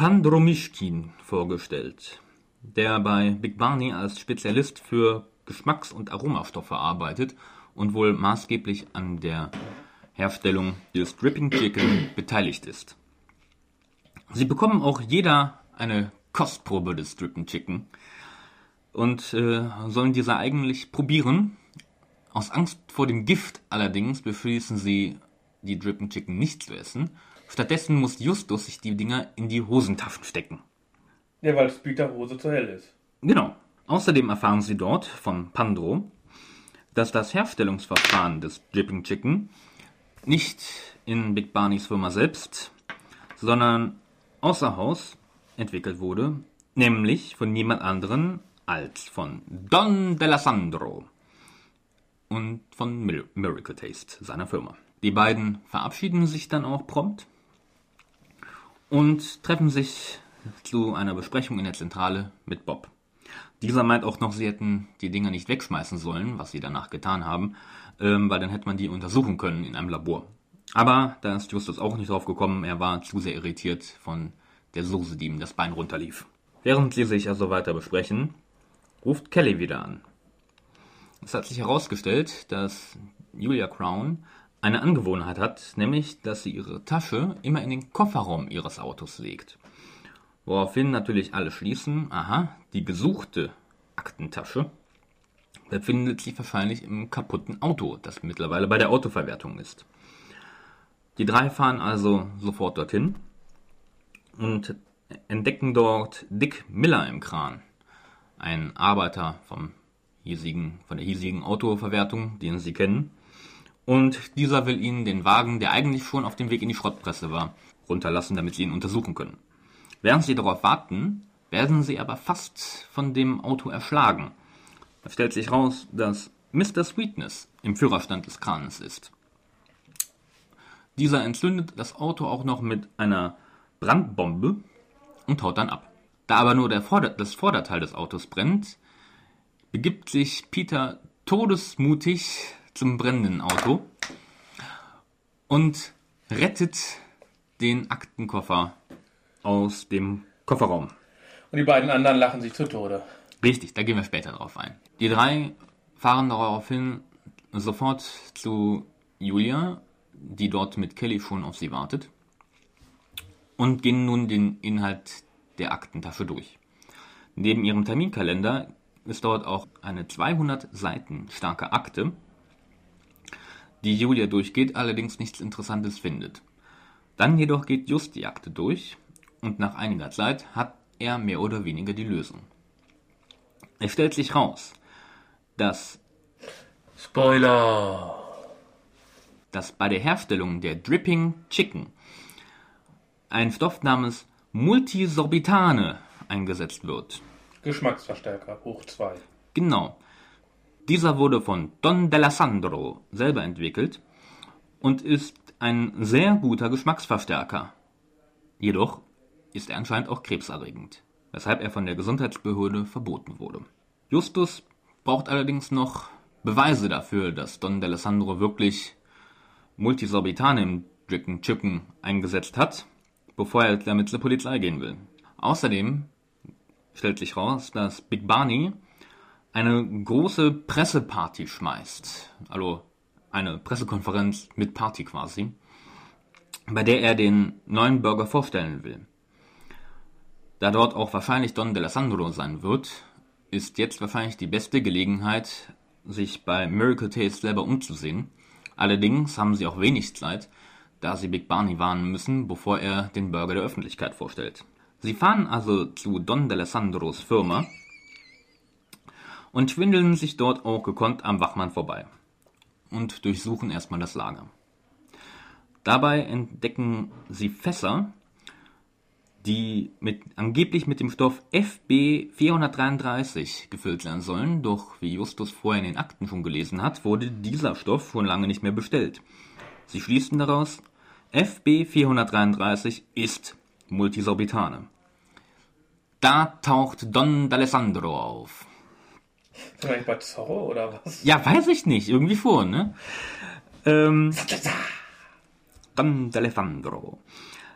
Speaker 2: Pandromischkin vorgestellt, der bei Big Barney als Spezialist für Geschmacks- und Aromastoffe arbeitet und wohl maßgeblich an der Herstellung des Dripping Chicken beteiligt ist. Sie bekommen auch jeder eine Kostprobe des Dripping Chicken und äh, sollen diese eigentlich probieren, aus Angst vor dem Gift allerdings beschließen sie, die Drippin' Chicken nicht zu essen. Stattdessen muss Justus sich die Dinger in die Hosentaschen stecken.
Speaker 1: Ja, weil Peter Hose zu hell ist.
Speaker 2: Genau. Außerdem erfahren sie dort von Pandro, dass das Herstellungsverfahren des Dripping Chicken nicht in Big Barneys Firma selbst, sondern außer Haus entwickelt wurde, nämlich von niemand anderen als von Don Delasandro und von Miracle Taste, seiner Firma. Die beiden verabschieden sich dann auch prompt und treffen sich zu einer Besprechung in der Zentrale mit Bob. Dieser meint auch noch, sie hätten die Dinger nicht wegschmeißen sollen, was sie danach getan haben, ähm, weil dann hätte man die untersuchen können in einem Labor. Aber da ist Justus auch nicht drauf gekommen, er war zu sehr irritiert von der Soße, die ihm das Bein runterlief. Während sie sich also weiter besprechen, ruft Kelly wieder an. Es hat sich herausgestellt, dass Julia Crown eine Angewohnheit hat, nämlich, dass sie ihre Tasche immer in den Kofferraum ihres Autos legt. Woraufhin natürlich alle schließen, aha, die gesuchte Aktentasche befindet sich wahrscheinlich im kaputten Auto, das mittlerweile bei der Autoverwertung ist. Die drei fahren also sofort dorthin und entdecken dort Dick Miller im Kran, ein Arbeiter vom hiesigen, von der hiesigen Autoverwertung, den Sie kennen. Und dieser will Ihnen den Wagen, der eigentlich schon auf dem Weg in die Schrottpresse war, runterlassen, damit Sie ihn untersuchen können. Während Sie darauf warten, werden Sie aber fast von dem Auto erschlagen. Da stellt sich raus, dass Mr. Sweetness im Führerstand des Kranes ist. Dieser entzündet das Auto auch noch mit einer Brandbombe und haut dann ab. Da aber nur Vorder das Vorderteil des Autos brennt, begibt sich Peter todesmutig zum brennenden Auto und rettet den Aktenkoffer aus dem Kofferraum.
Speaker 1: Und die beiden anderen lachen sich zu Tode.
Speaker 2: Richtig, da gehen wir später drauf ein. Die drei fahren daraufhin sofort zu Julia, die dort mit Kelly schon auf sie wartet, und gehen nun den Inhalt der Aktentasche durch. Neben ihrem Terminkalender ist dort auch eine 200 Seiten starke Akte, die Julia durchgeht, allerdings nichts Interessantes findet. Dann jedoch geht Just die Akte durch und nach einiger Zeit hat er mehr oder weniger die Lösung. Es stellt sich raus, dass
Speaker 1: Spoiler,
Speaker 2: dass bei der Herstellung der Dripping Chicken ein Stoff namens Multisorbitane eingesetzt wird.
Speaker 1: Geschmacksverstärker, hoch 2.
Speaker 2: Genau. Dieser wurde von Don Delasandro selber entwickelt und ist ein sehr guter Geschmacksverstärker. Jedoch ist er anscheinend auch krebserregend, weshalb er von der Gesundheitsbehörde verboten wurde. Justus braucht allerdings noch Beweise dafür, dass Don D'Alessandro wirklich Multisorbitane im Chicken Chicken eingesetzt hat, bevor er damit zur Polizei gehen will. Außerdem stellt sich raus, dass Big Barney eine große Presseparty schmeißt. Also eine Pressekonferenz mit Party quasi, bei der er den neuen Burger vorstellen will. Da dort auch wahrscheinlich Don D'Alessandro sein wird, ist jetzt wahrscheinlich die beste Gelegenheit, sich bei Miracle Taste selber umzusehen. Allerdings haben sie auch wenig Zeit, da sie Big Barney warnen müssen, bevor er den Burger der Öffentlichkeit vorstellt. Sie fahren also zu Don D'Alessandros Firma und schwindeln sich dort auch gekonnt am Wachmann vorbei und durchsuchen erstmal das Lager. Dabei entdecken sie Fässer, die mit, angeblich mit dem Stoff FB 433 gefüllt sein sollen, doch wie Justus vorher in den Akten schon gelesen hat, wurde dieser Stoff schon lange nicht mehr bestellt. Sie schließen daraus, FB 433 ist Multisorbitane. Da taucht Don D'Alessandro auf.
Speaker 1: Das bei Zorro oder was?
Speaker 2: Ja, weiß ich nicht. Irgendwie schon, ne? Ähm, D'Alessandro.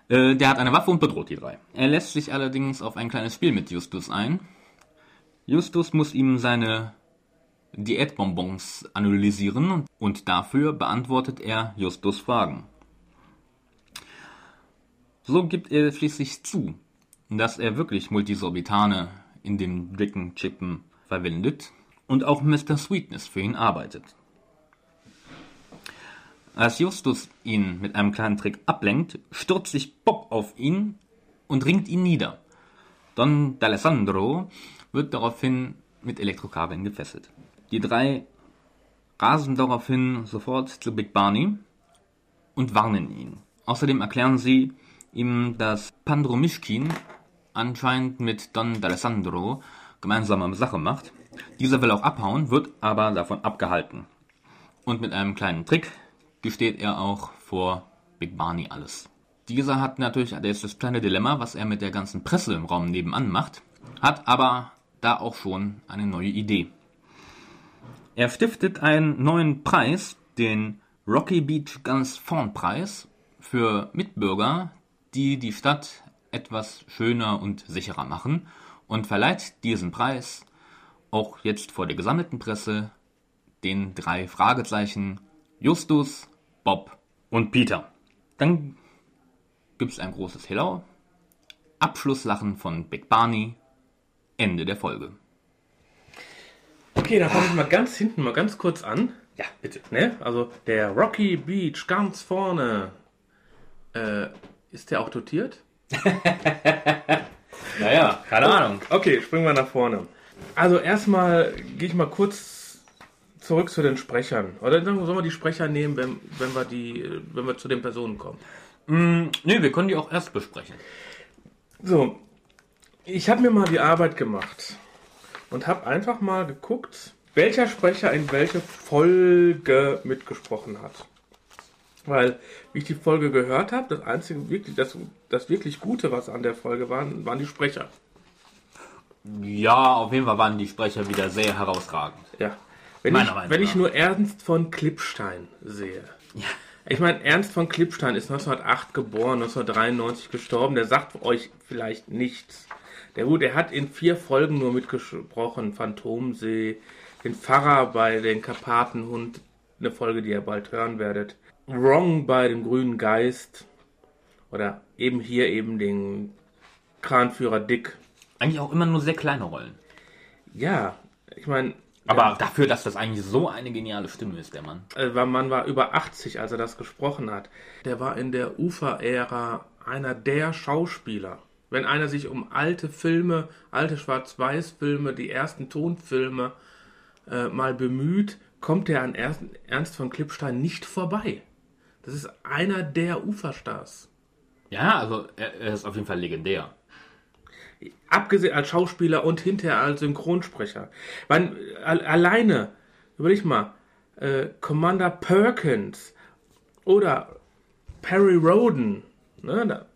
Speaker 2: Äh, der hat eine Waffe und bedroht die drei. Er lässt sich allerdings auf ein kleines Spiel mit Justus ein. Justus muss ihm seine Diätbonbons analysieren und dafür beantwortet er Justus Fragen. So gibt er schließlich zu, dass er wirklich Multisorbitane in den dicken Chippen verwendet und auch Mr. Sweetness für ihn arbeitet. Als Justus ihn mit einem kleinen Trick ablenkt, stürzt sich Bob auf ihn und ringt ihn nieder. Don D'Alessandro wird daraufhin mit Elektrokabeln gefesselt. Die drei rasen daraufhin sofort zu Big Barney und warnen ihn. Außerdem erklären sie ihm, dass Pandromischkin anscheinend mit Don D'Alessandro gemeinsame Sache macht. Dieser will auch abhauen, wird aber davon abgehalten. Und mit einem kleinen Trick gesteht er auch vor Big Barney alles. Dieser hat natürlich jetzt das kleine Dilemma, was er mit der ganzen Presse im Raum nebenan macht, hat aber da auch schon eine neue Idee. Er stiftet einen neuen Preis, den Rocky Beach Guns Fawn Preis, für Mitbürger, die die Stadt etwas schöner und sicherer machen und verleiht diesen Preis auch jetzt vor der gesammelten Presse den drei Fragezeichen Justus, Bob und Peter. Dann gibt es ein großes Hello, Abschlusslachen von Big Barney, Ende der Folge.
Speaker 1: Okay, dann fange ich mal ganz hinten mal ganz kurz an.
Speaker 2: Ja, bitte.
Speaker 1: Ne? Also der Rocky Beach ganz vorne. Äh, ist der auch dotiert?
Speaker 2: Naja, keine Ahnung.
Speaker 1: Okay, springen wir nach vorne. Also erstmal gehe ich mal kurz zurück zu den Sprechern. Oder dann sollen wir die Sprecher nehmen, wenn, wenn, wir, die, wenn wir zu den Personen kommen.
Speaker 2: Mm, nee, wir können die auch erst besprechen.
Speaker 1: So, ich habe mir mal die Arbeit gemacht und habe einfach mal geguckt, welcher Sprecher in welche Folge mitgesprochen hat. Weil, wie ich die Folge gehört habe, das einzige wirklich, das, das wirklich Gute, was an der Folge waren, waren die Sprecher.
Speaker 2: Ja, auf jeden Fall waren die Sprecher wieder sehr herausragend.
Speaker 1: Ja. Wenn,
Speaker 2: Meiner
Speaker 1: ich,
Speaker 2: Meinung
Speaker 1: wenn ich
Speaker 2: nach.
Speaker 1: nur Ernst von Klippstein sehe. Ich meine, Ernst von Klippstein ist 1908 geboren, 1993 gestorben. Der sagt euch vielleicht nichts. Der gut, der hat in vier Folgen nur mitgesprochen. Phantomsee, den Pfarrer bei den Karpatenhund, eine Folge, die ihr bald hören werdet. Wrong bei dem grünen Geist. Oder eben hier eben den Kranführer Dick.
Speaker 2: Eigentlich auch immer nur sehr kleine Rollen.
Speaker 1: Ja, ich meine,
Speaker 2: Aber dafür, dass das eigentlich so eine geniale Stimme ist, der Mann.
Speaker 1: äh, war- man war über 80, als er das gesprochen hat. Der war in der Ufer-Ära einer der Schauspieler. Wenn einer sich um alte Filme, alte Schwarz-Weiß-Filme, die ersten Tonfilme äh, mal bemüht, kommt er an Ernst, Ernst von Klippstein nicht vorbei. Das ist einer der Uferstars.
Speaker 2: Ja, also er, er ist auf jeden Fall legendär.
Speaker 1: Abgesehen als Schauspieler und hinterher als Synchronsprecher. Man, al- alleine, überleg mal, äh, Commander Perkins oder Perry Roden. Ne, da,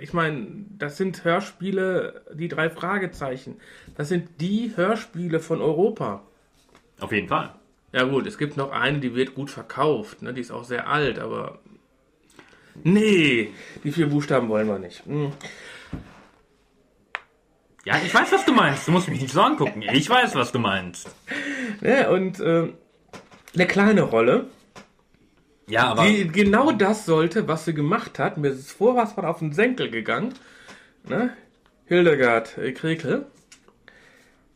Speaker 1: ich meine, das sind Hörspiele, die drei Fragezeichen. Das sind die Hörspiele von Europa.
Speaker 2: Auf jeden Fall.
Speaker 1: Ja gut, es gibt noch eine, die wird gut verkauft. Ne? Die ist auch sehr alt, aber... Nee, die vier Buchstaben wollen wir nicht. Hm.
Speaker 2: Ja, ich weiß, was du meinst. Du musst mich nicht so angucken. Ich weiß, was du meinst.
Speaker 1: Ja, und äh, eine kleine Rolle,
Speaker 2: Ja, aber
Speaker 1: die genau das sollte, was sie gemacht hat. Mir ist vor was auf den Senkel gegangen. Ne? Hildegard äh, Krekel.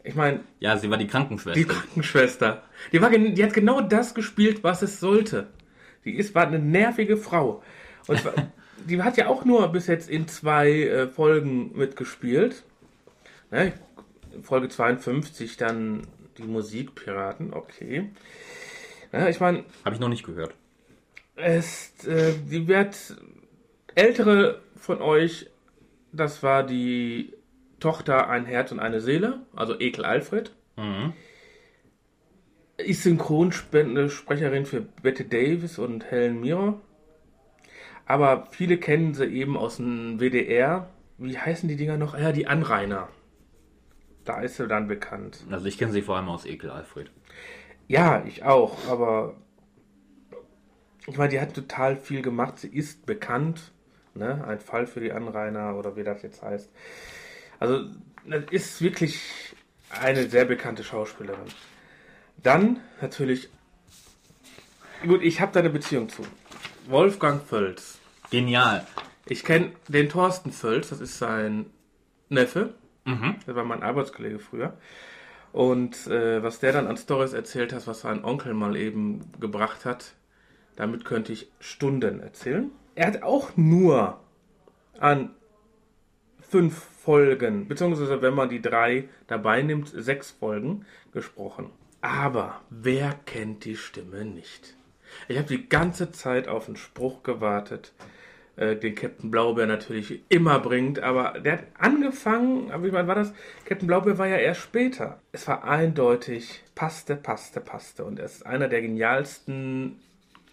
Speaker 1: Ich meine,
Speaker 2: ja, sie war die
Speaker 1: die
Speaker 2: Krankenschwester.
Speaker 1: Krankenschwester. Die, war, die hat genau das gespielt, was es sollte. Die ist, war eine nervige Frau. Und war- die hat ja auch nur bis jetzt in zwei äh, Folgen mitgespielt. Ne? Folge 52 dann die Musikpiraten, okay. Ja, ich meine,
Speaker 2: Habe ich noch nicht gehört.
Speaker 1: es, äh, die wird ältere von euch, das war die Tochter Ein Herz und eine Seele, also Ekel Alfred.
Speaker 2: Mhm.
Speaker 1: Ist Synchronsprecherin für Bette Davis und Helen Mirror. Aber viele kennen sie eben aus dem WDR. Wie heißen die Dinger noch? Ja, die Anrainer. Da ist sie dann bekannt.
Speaker 2: Also ich kenne sie vor allem aus Ekel Alfred.
Speaker 1: Ja, ich auch, aber ich meine, die hat total viel gemacht. Sie ist bekannt. Ne? Ein Fall für die Anrainer oder wie das jetzt heißt. Also, das ist wirklich eine sehr bekannte Schauspielerin. Dann natürlich, gut, ich habe da eine Beziehung zu. Wolfgang Völz.
Speaker 2: Genial.
Speaker 1: Ich kenne den Thorsten Völz, das ist sein Neffe. Der war mein Arbeitskollege früher. Und äh, was der dann an Stories erzählt hat, was sein Onkel mal eben gebracht hat, damit könnte ich Stunden erzählen. Er hat auch nur an fünf Folgen, beziehungsweise wenn man die drei dabei nimmt, sechs Folgen gesprochen. Aber wer kennt die Stimme nicht? Ich habe die ganze Zeit auf einen Spruch gewartet, äh, den Captain Blaubeer natürlich immer bringt, aber der hat angefangen, aber wie wann war das? Captain Blaubeer war ja erst später. Es war eindeutig, passte, passte, passte. Und er ist einer der genialsten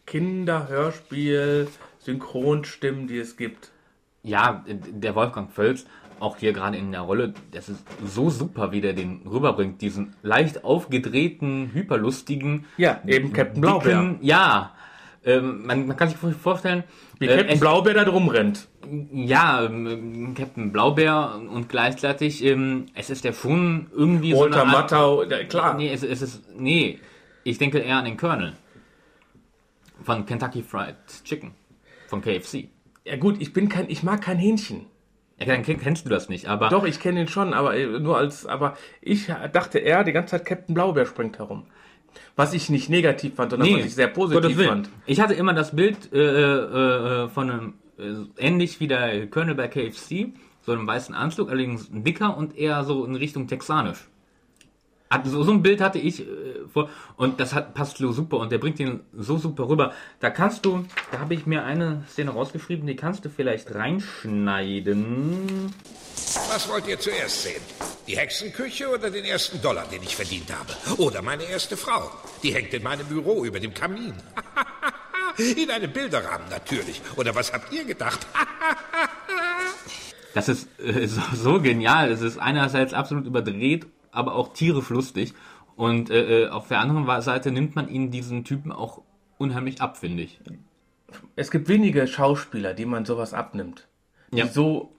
Speaker 1: Kinderhörspiel, Synchronstimmen, die es gibt.
Speaker 2: Ja, der Wolfgang Völz, auch hier gerade in der Rolle, das ist so super, wie der den rüberbringt. Diesen leicht aufgedrehten, hyperlustigen.
Speaker 1: Ja, eben Captain Blaubeer.
Speaker 2: dicken- Ja. Ähm, man, man kann sich vorstellen,
Speaker 1: Wie
Speaker 2: äh,
Speaker 1: Captain
Speaker 2: es-
Speaker 1: Blaubeer da drum rennt.
Speaker 2: Ja, ähm, Captain Blaubeer und gleichzeitig, ähm, es ist ja schon irgendwie so
Speaker 1: Walter
Speaker 2: eine Art,
Speaker 1: Matthau, ja, klar.
Speaker 2: Nee, es, es ist, nee, ich denke eher an den Colonel. Von Kentucky Fried Chicken. Von KFC.
Speaker 1: Ja gut, ich bin kein, ich mag kein Hähnchen.
Speaker 2: Ja, dann kenn- kennst du das nicht, aber
Speaker 1: Doch, ich kenne ihn schon, aber äh, nur als, aber ich dachte er die ganze Zeit Captain Blaubeer springt herum. Was ich nicht negativ fand, sondern was ich sehr positiv fand.
Speaker 2: Ich hatte immer das Bild äh, äh, äh, von einem, äh, ähnlich wie der Colonel bei KFC, so einem weißen Anzug, allerdings ein dicker und eher so in Richtung texanisch. Hat, so, so ein Bild hatte ich äh, vor und das hat, passt so super und der bringt ihn so super rüber. Da kannst du, da habe ich mir eine Szene rausgeschrieben, die kannst du vielleicht reinschneiden.
Speaker 3: Was wollt ihr zuerst sehen? Die Hexenküche oder den ersten Dollar, den ich verdient habe? Oder meine erste Frau? Die hängt in meinem Büro über dem Kamin. in einem Bilderrahmen natürlich. Oder was habt ihr gedacht?
Speaker 2: Das ist äh, so, so genial. Es ist einerseits absolut überdreht, aber auch tierisch lustig. Und äh, äh, auf der anderen Seite nimmt man ihn diesen Typen auch unheimlich ab, finde ich.
Speaker 1: Es gibt wenige Schauspieler, die man sowas abnimmt. Die
Speaker 2: Ja.
Speaker 1: so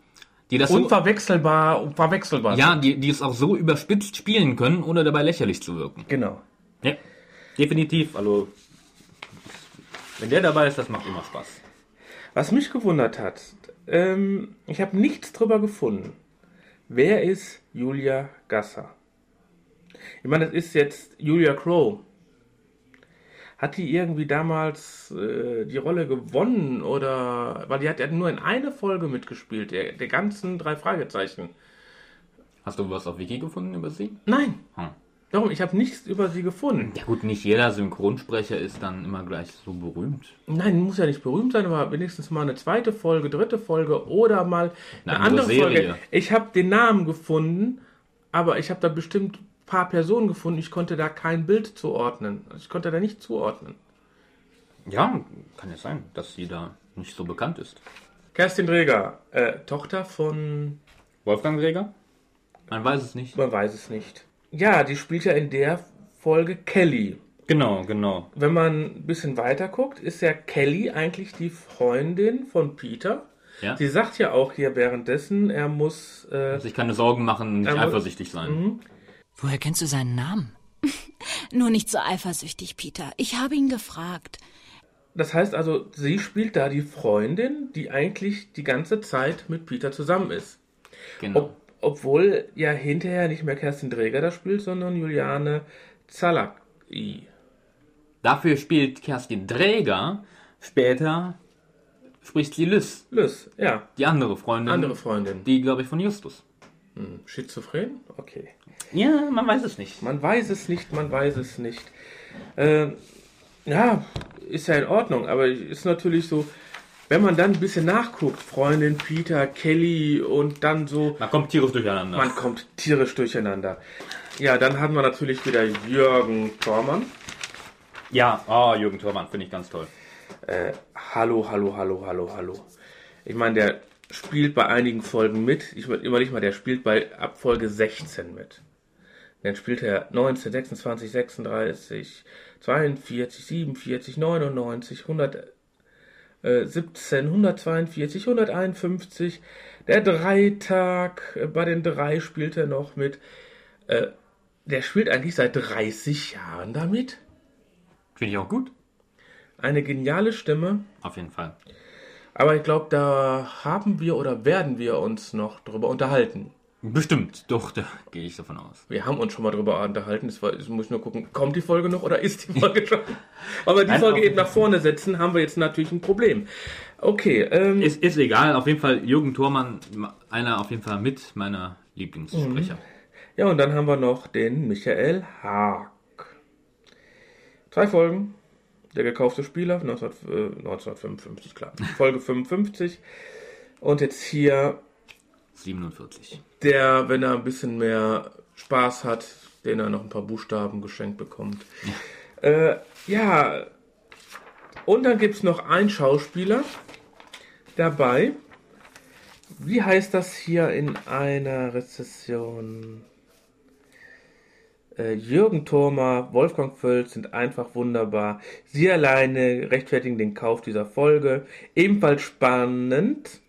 Speaker 2: Die das so,
Speaker 1: unverwechselbar, unverwechselbar
Speaker 2: ja, die, die es auch so überspitzt spielen können, ohne dabei lächerlich zu wirken.
Speaker 1: Genau.
Speaker 2: Ja, definitiv. Also, wenn der dabei ist, das macht immer Spaß.
Speaker 1: Was mich gewundert hat, ähm, ich habe nichts drüber gefunden. Wer ist Julia Gasser? Ich meine, das ist jetzt Julia Crow. Hat die irgendwie damals äh, die Rolle gewonnen oder weil die hat ja nur in eine Folge mitgespielt, der, der ganzen drei Fragezeichen.
Speaker 2: Hast du was auf Wiki gefunden über sie?
Speaker 1: Nein,
Speaker 2: Hm.
Speaker 1: darum ich habe nichts über sie gefunden.
Speaker 2: Ja gut, nicht jeder Synchronsprecher ist dann immer gleich so berühmt.
Speaker 1: Nein, muss ja nicht berühmt sein, aber wenigstens mal eine zweite Folge, dritte Folge oder mal eine,
Speaker 2: Eine andere
Speaker 1: andere Folge. Ich habe den Namen gefunden, aber ich habe da bestimmt paar Personen gefunden. Ich konnte da kein Bild zuordnen. Ich konnte da nicht zuordnen.
Speaker 2: Ja, kann ja sein, dass sie da nicht so bekannt ist.
Speaker 1: Kerstin Dreger, äh, Tochter von,
Speaker 2: Wolfgang Träger? Man weiß es nicht.
Speaker 1: man weiß es nicht. Ja, die spielt ja in der Folge Kelly.
Speaker 2: Genau, genau.
Speaker 1: Wenn man ein bisschen weiter guckt, ist ja Kelly eigentlich die Freundin von Peter.
Speaker 2: Ja.
Speaker 1: Sie sagt ja auch hier währenddessen, er muss, äh,
Speaker 2: Sich keine Sorgen machen, nicht eifersüchtig sein.
Speaker 4: Woher kennst du seinen Namen?
Speaker 5: Nur nicht so eifersüchtig, Peter. Ich habe ihn gefragt.
Speaker 1: das heißt also, sie spielt da die Freundin, die eigentlich die ganze Zeit mit Peter zusammen ist.
Speaker 2: Genau.
Speaker 1: Ob, obwohl ja hinterher nicht mehr Kerstin Dreger da spielt, sondern Juliane Zalaki.
Speaker 2: Dafür spielt Kerstin Dräger später spricht sie Liz,
Speaker 1: Lys, ja,
Speaker 2: die andere Freundin.
Speaker 1: andere Freundin.
Speaker 2: Die, glaube ich, von Justus.
Speaker 1: Schizophren? Okay.
Speaker 2: Ja, man weiß es nicht.
Speaker 1: Man weiß es nicht, man weiß es nicht. Äh, ja, ist ja in Ordnung, aber ist natürlich so, wenn man dann ein bisschen nachguckt, Freundin Peter, Kelly und dann so,
Speaker 2: Man kommt tierisch durcheinander.
Speaker 1: man kommt tierisch durcheinander. Ja, dann haben wir natürlich wieder Jürgen Thormann.
Speaker 2: ja, oh, Jürgen Thormann finde ich ganz toll.
Speaker 1: Äh, hallo, hallo, hallo, hallo, hallo. Ich meine, der spielt bei einigen Folgen mit. Ich würde immer nicht mal, der spielt bei ab Folge 16 mit. Dann spielt er 19, 26, 36, 42, 47, 99, 117, 142, 151. Der Dreitag, äh, bei den drei spielt er noch mit. Äh, der spielt eigentlich seit 30 Jahren damit.
Speaker 2: Finde ich auch gut.
Speaker 1: Eine geniale Stimme.
Speaker 2: Auf jeden Fall.
Speaker 1: Aber ich glaube, da haben wir oder werden wir uns noch drüber unterhalten.
Speaker 2: Bestimmt, doch, da gehe ich davon aus.
Speaker 1: Wir haben uns schon mal drüber unterhalten. Das war, jetzt muss ich nur gucken, kommt die Folge noch oder ist die Folge schon? Aber die
Speaker 2: Nein,
Speaker 1: Folge eben nach vorne setzen, haben wir jetzt natürlich ein Problem. Okay, ähm,
Speaker 2: Ist, ist egal, auf jeden Fall Jürgen Thormann, einer auf jeden Fall mit meiner Lieblingssprecher.
Speaker 1: ja, und dann haben wir noch den Michael Haag. Drei Folgen. Der gekaufte Spieler, 19, äh, 1955, klar. Folge 55. Und jetzt hier
Speaker 2: 47.
Speaker 1: der, wenn er ein bisschen mehr Spaß hat, den er noch ein paar Buchstaben geschenkt bekommt. Ja, äh, ja. und dann gibt es noch einen Schauspieler dabei. Wie heißt das hier in einer Rezession? Äh, Jürgen Thormer, Wolfgang Völz sind einfach wunderbar. Sie alleine rechtfertigen den Kauf dieser Folge. Ebenfalls spannend,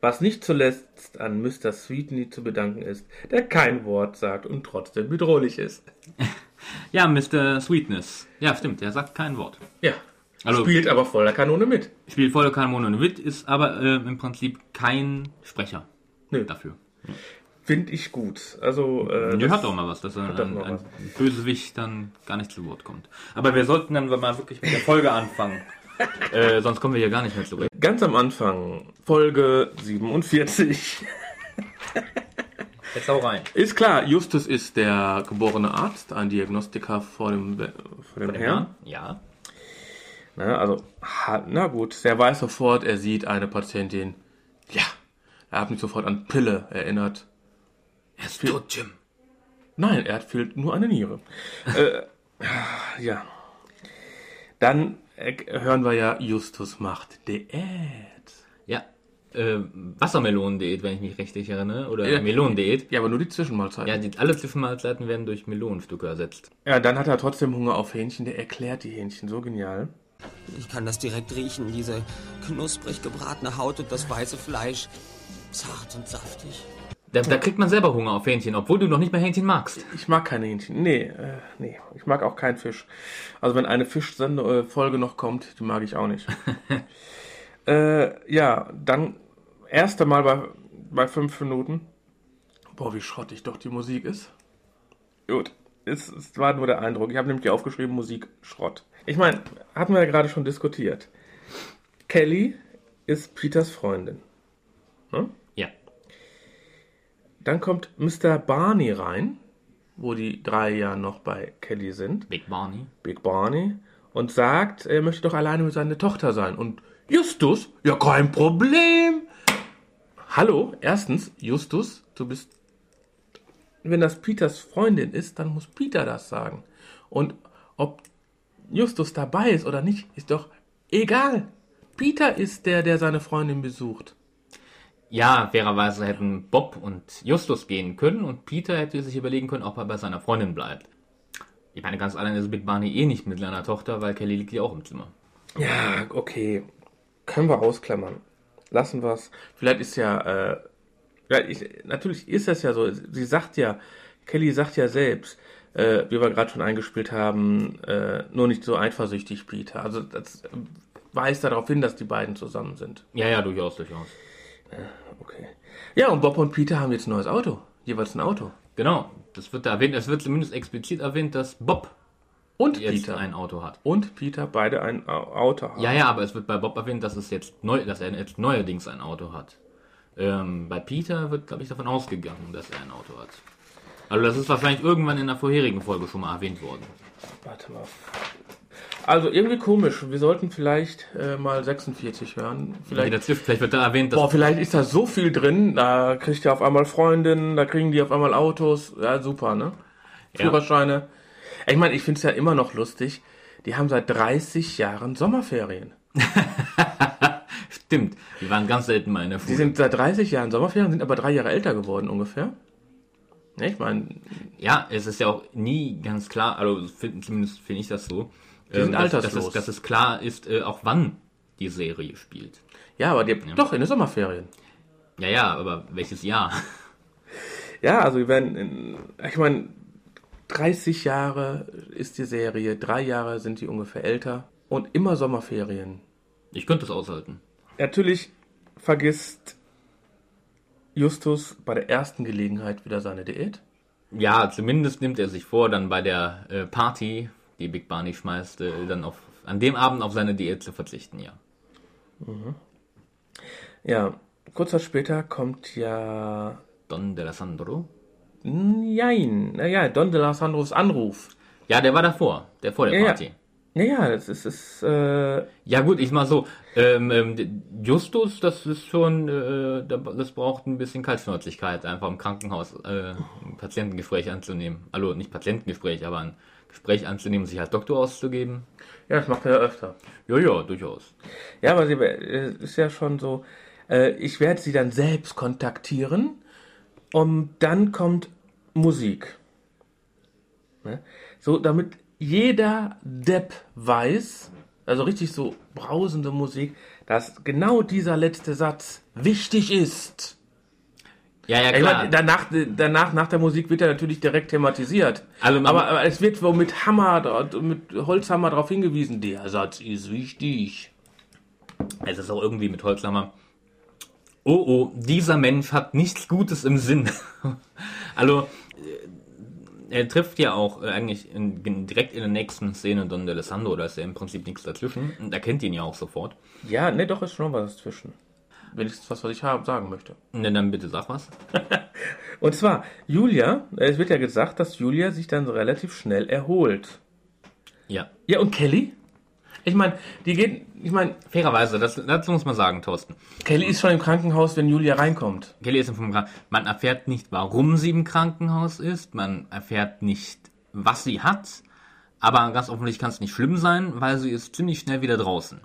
Speaker 1: was nicht zuletzt an Mr. Sweetney zu bedanken ist, der kein Wort sagt und trotzdem bedrohlich ist.
Speaker 2: Ja, Mr. Sweetness. Ja, stimmt, der sagt kein Wort.
Speaker 1: Ja,
Speaker 2: Also-
Speaker 1: spielt aber voller Kanone mit.
Speaker 2: Spielt volle Kanone Wit, ist aber äh, im Prinzip kein Sprecher
Speaker 1: Nö.
Speaker 2: dafür.
Speaker 1: Finde ich gut. Also, äh,
Speaker 2: Der
Speaker 1: das-
Speaker 2: hat auch mal was, dass er
Speaker 1: doch
Speaker 2: ein, ein. Bösewicht dann gar nicht zu Wort kommt. Aber wir sollten dann mal wirklich mit der Folge anfangen. äh, sonst kommen wir hier gar nicht mehr zurück.
Speaker 1: ganz am Anfang, Folge 47.
Speaker 2: Jetzt hau rein.
Speaker 1: Ist klar, Justus ist der geborene Arzt, ein Diagnostiker vor dem, vor dem Herrn.
Speaker 2: Ja.
Speaker 1: Na, also, na gut, der weiß sofort, er sieht eine Patientin. Ja, er hat mich sofort an Pille erinnert.
Speaker 2: Er ist tot, Jim.
Speaker 1: Nein, er hat fehlt nur eine Niere. äh, ja. Dann äh, hören wir ja, Justus macht Diät.
Speaker 2: Ja. Äh, Wassermelonendiät, wenn ich mich richtig erinnere. Oder
Speaker 1: Ja.
Speaker 2: Melonendiät.
Speaker 1: Ja, aber nur die Zwischenmahlzeiten.
Speaker 2: Ja,
Speaker 1: Ja.
Speaker 2: die, alle Zwischenmahlzeiten werden durch Melonenstücke ersetzt.
Speaker 1: dann hat er trotzdem Hunger auf Hähnchen. Der erklärt die Hähnchen so genial.
Speaker 6: Ich kann das direkt riechen, diese knusprig gebratene Haut und das weiße Fleisch. Zart und saftig.
Speaker 2: Da, da kriegt man selber Hunger auf Hähnchen, obwohl du noch nicht mehr Hähnchen magst.
Speaker 1: Ich mag keine Hähnchen. Nee, äh, nee. Ich mag auch keinen Fisch. Also wenn eine Fischfolge noch kommt, die mag ich auch nicht. äh, ja, dann erste Mal bei, bei fünf Minuten. Boah, wie schrottig doch die Musik ist. Gut, es, es war nur der Eindruck. Ich habe nämlich hier aufgeschrieben, Musik Schrott. Ich meine, hatten wir ja gerade schon diskutiert. Kelly ist Peters Freundin.
Speaker 2: Ja.
Speaker 1: Dann kommt Mr. Barney rein, wo die drei ja noch bei Kelly sind.
Speaker 2: Big Barney.
Speaker 1: Big Barney und sagt, er möchte doch alleine mit seiner Tochter sein. Und Justus, ja kein Problem. Hallo, erstens, Justus, du bist, wenn das Peters Freundin ist, dann muss Peter das sagen. Und ob Justus dabei ist oder nicht, ist doch egal. Peter ist der, der seine Freundin besucht.
Speaker 2: Ja, fairerweise hätten Bob und Justus gehen können und Peter hätte sich überlegen können, ob er bei seiner Freundin bleibt. Ich meine, ganz allein ist Big Barney eh nicht mit seiner Tochter, weil Kelly liegt ja auch im Zimmer.
Speaker 1: Ja, okay. Können wir ausklammern. Lassen wir es. Vielleicht ist ja, äh, ich, natürlich ist das ja so. Sie sagt ja, Kelly sagt ja selbst, äh, wie wir gerade schon eingespielt haben, äh, nur nicht so eifersüchtig, Peter. Also das weist darauf hin, dass die beiden zusammen sind.
Speaker 2: Ja, ja, durchaus, durchaus.
Speaker 1: Okay. Ja, und Bob und Peter haben jetzt ein neues Auto. Jeweils ein Auto.
Speaker 2: Genau, das wird da erwähnt, es wird zumindest explizit erwähnt, dass Bob
Speaker 1: Und
Speaker 2: jetzt
Speaker 1: Peter.
Speaker 2: ein Auto hat.
Speaker 1: Und Peter beide ein Au- Auto haben.
Speaker 2: Ja, ja, aber es wird bei Bob erwähnt, dass es jetzt neu, dass er jetzt neuerdings ein Auto hat. Ähm, bei Peter wird, glaube ich, davon ausgegangen, dass er ein Auto hat. Also das ist wahrscheinlich irgendwann in der vorherigen Folge schon mal erwähnt worden.
Speaker 1: Warte mal. Also irgendwie komisch. Wir sollten vielleicht äh, mal 46 hören.
Speaker 2: Vielleicht,
Speaker 1: Vielleicht,
Speaker 2: dazwischen, vielleicht wird da erwähnt, dass
Speaker 1: boah, vielleicht ist da so viel drin. Da kriegt ihr auf einmal Freundinnen, da kriegen die auf einmal Autos. Ja, super, ne?
Speaker 2: Ja.
Speaker 1: Führerscheine. Ich meine, ich finde es ja immer noch lustig. Die haben seit 30 Jahren Sommerferien.
Speaker 2: stimmt. Die waren ganz selten mal in der
Speaker 1: Die
Speaker 2: Schule.
Speaker 1: sind seit 30 Jahren Sommerferien, sind aber drei Jahre älter geworden ungefähr. Ne, ich meine,
Speaker 2: Ja, es ist ja auch nie ganz klar, also zumindest finde ich das so, ähm,
Speaker 1: sind
Speaker 2: dass, dass,
Speaker 1: alterslos.
Speaker 2: es, dass es klar ist, äh, auch wann die Serie spielt.
Speaker 1: ja, aber die, doch in den Sommerferien.
Speaker 2: Ja, ja, aber welches Jahr?
Speaker 1: Ja, also wir werden, in, ich meine, 30 Jahre ist die Serie, drei Jahre sind die ungefähr älter und immer Sommerferien.
Speaker 2: Ich könnte es aushalten.
Speaker 1: Natürlich vergisst Justus bei der ersten Gelegenheit wieder seine Diät.
Speaker 2: Ja, zumindest nimmt er sich vor, dann bei der äh, Party, die Big Barney schmeißt, äh, dann auf, an dem Abend auf seine Diät zu verzichten, ja.
Speaker 1: Ja, kurz Zeit später kommt ja,
Speaker 2: Don D'Alessandro.
Speaker 1: nein, naja, Don de Sandros Anruf.
Speaker 2: Ja, der war davor, der vor der
Speaker 1: Ja, ja.
Speaker 2: Party.
Speaker 1: Naja, das ist, ist äh,
Speaker 2: Ja gut, ich mal so, ähm, ähm, Justus, das ist schon, äh, da- das braucht ein bisschen Kaltschnäuzigkeit, einfach im Krankenhaus äh, Patientengespräch anzunehmen. Also nicht Patientengespräch, aber ein Gespräch anzunehmen, sich als Doktor auszugeben.
Speaker 1: ja, das macht er ja öfter.
Speaker 2: Ja, ja, durchaus.
Speaker 1: Ja, aber sie äh, ist ja schon so, äh, ich werde sie dann selbst kontaktieren und dann kommt Musik. Ne? So, damit jeder Depp weiß, also richtig so brausende Musik, dass genau dieser letzte Satz wichtig ist.
Speaker 2: Ja, ja, klar.
Speaker 1: meine, danach, danach, nach der Musik wird er natürlich direkt thematisiert.
Speaker 2: Also
Speaker 1: aber, aber es wird so mit Hammer, mit Holzhammer darauf hingewiesen, der Satz ist wichtig.
Speaker 2: Es ist auch irgendwie mit Holzhammer. Oh, oh, dieser Mensch hat nichts Gutes im Sinn. also, er trifft ja auch äh, eigentlich in, direkt in der nächsten Szene Don D'Alessandro, da ist ja im Prinzip nichts dazwischen. Und er kennt ihn ja auch sofort.
Speaker 1: Ja, ne, doch ist schon was dazwischen. Wenigstens was, was ich haben, sagen möchte.
Speaker 2: Ne, dann bitte sag was.
Speaker 1: Und zwar, Julia, es wird ja gesagt, dass Julia sich dann relativ schnell erholt.
Speaker 2: Ja.
Speaker 1: Ja, und Kelly? Ich meine, die geht, ich meine,
Speaker 2: Fairerweise, das, dazu muss man sagen, Thorsten.
Speaker 1: Kelly ist schon im Krankenhaus, wenn Julia reinkommt.
Speaker 2: Kelly ist im Krankenhaus. Man erfährt nicht, warum sie im Krankenhaus ist. Man erfährt nicht, was sie hat. Aber ganz offensichtlich kann es nicht schlimm sein, weil sie ist ziemlich schnell wieder draußen.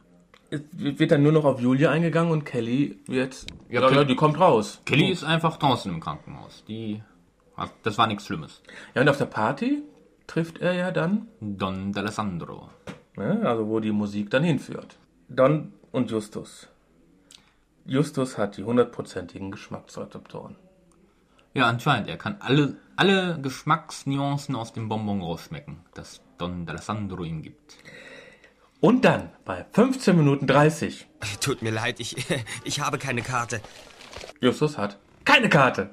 Speaker 1: Wird dann nur noch auf Julia eingegangen und Kelly wird,
Speaker 2: Ja,
Speaker 1: ja,
Speaker 2: Kelly-
Speaker 1: ja die kommt raus.
Speaker 2: Kelly ist einfach draußen im Krankenhaus. Die, das war nichts Schlimmes.
Speaker 1: Ja, und auf der Party trifft er ja dann,
Speaker 2: Don D'Alessandro.
Speaker 1: ne, also wo die Musik dann hinführt. Don und Justus. Justus hat die hundertprozentigen Geschmacksrezeptoren.
Speaker 2: Ja, anscheinend. Er kann alle, alle Geschmacksnuancen aus dem Bonbon rausschmecken, das Don D'Alessandro ihm gibt.
Speaker 1: Und dann, bei 15 Minuten 30,
Speaker 6: Tut mir leid, ich, ich habe keine Karte.
Speaker 1: Justus hat keine Karte.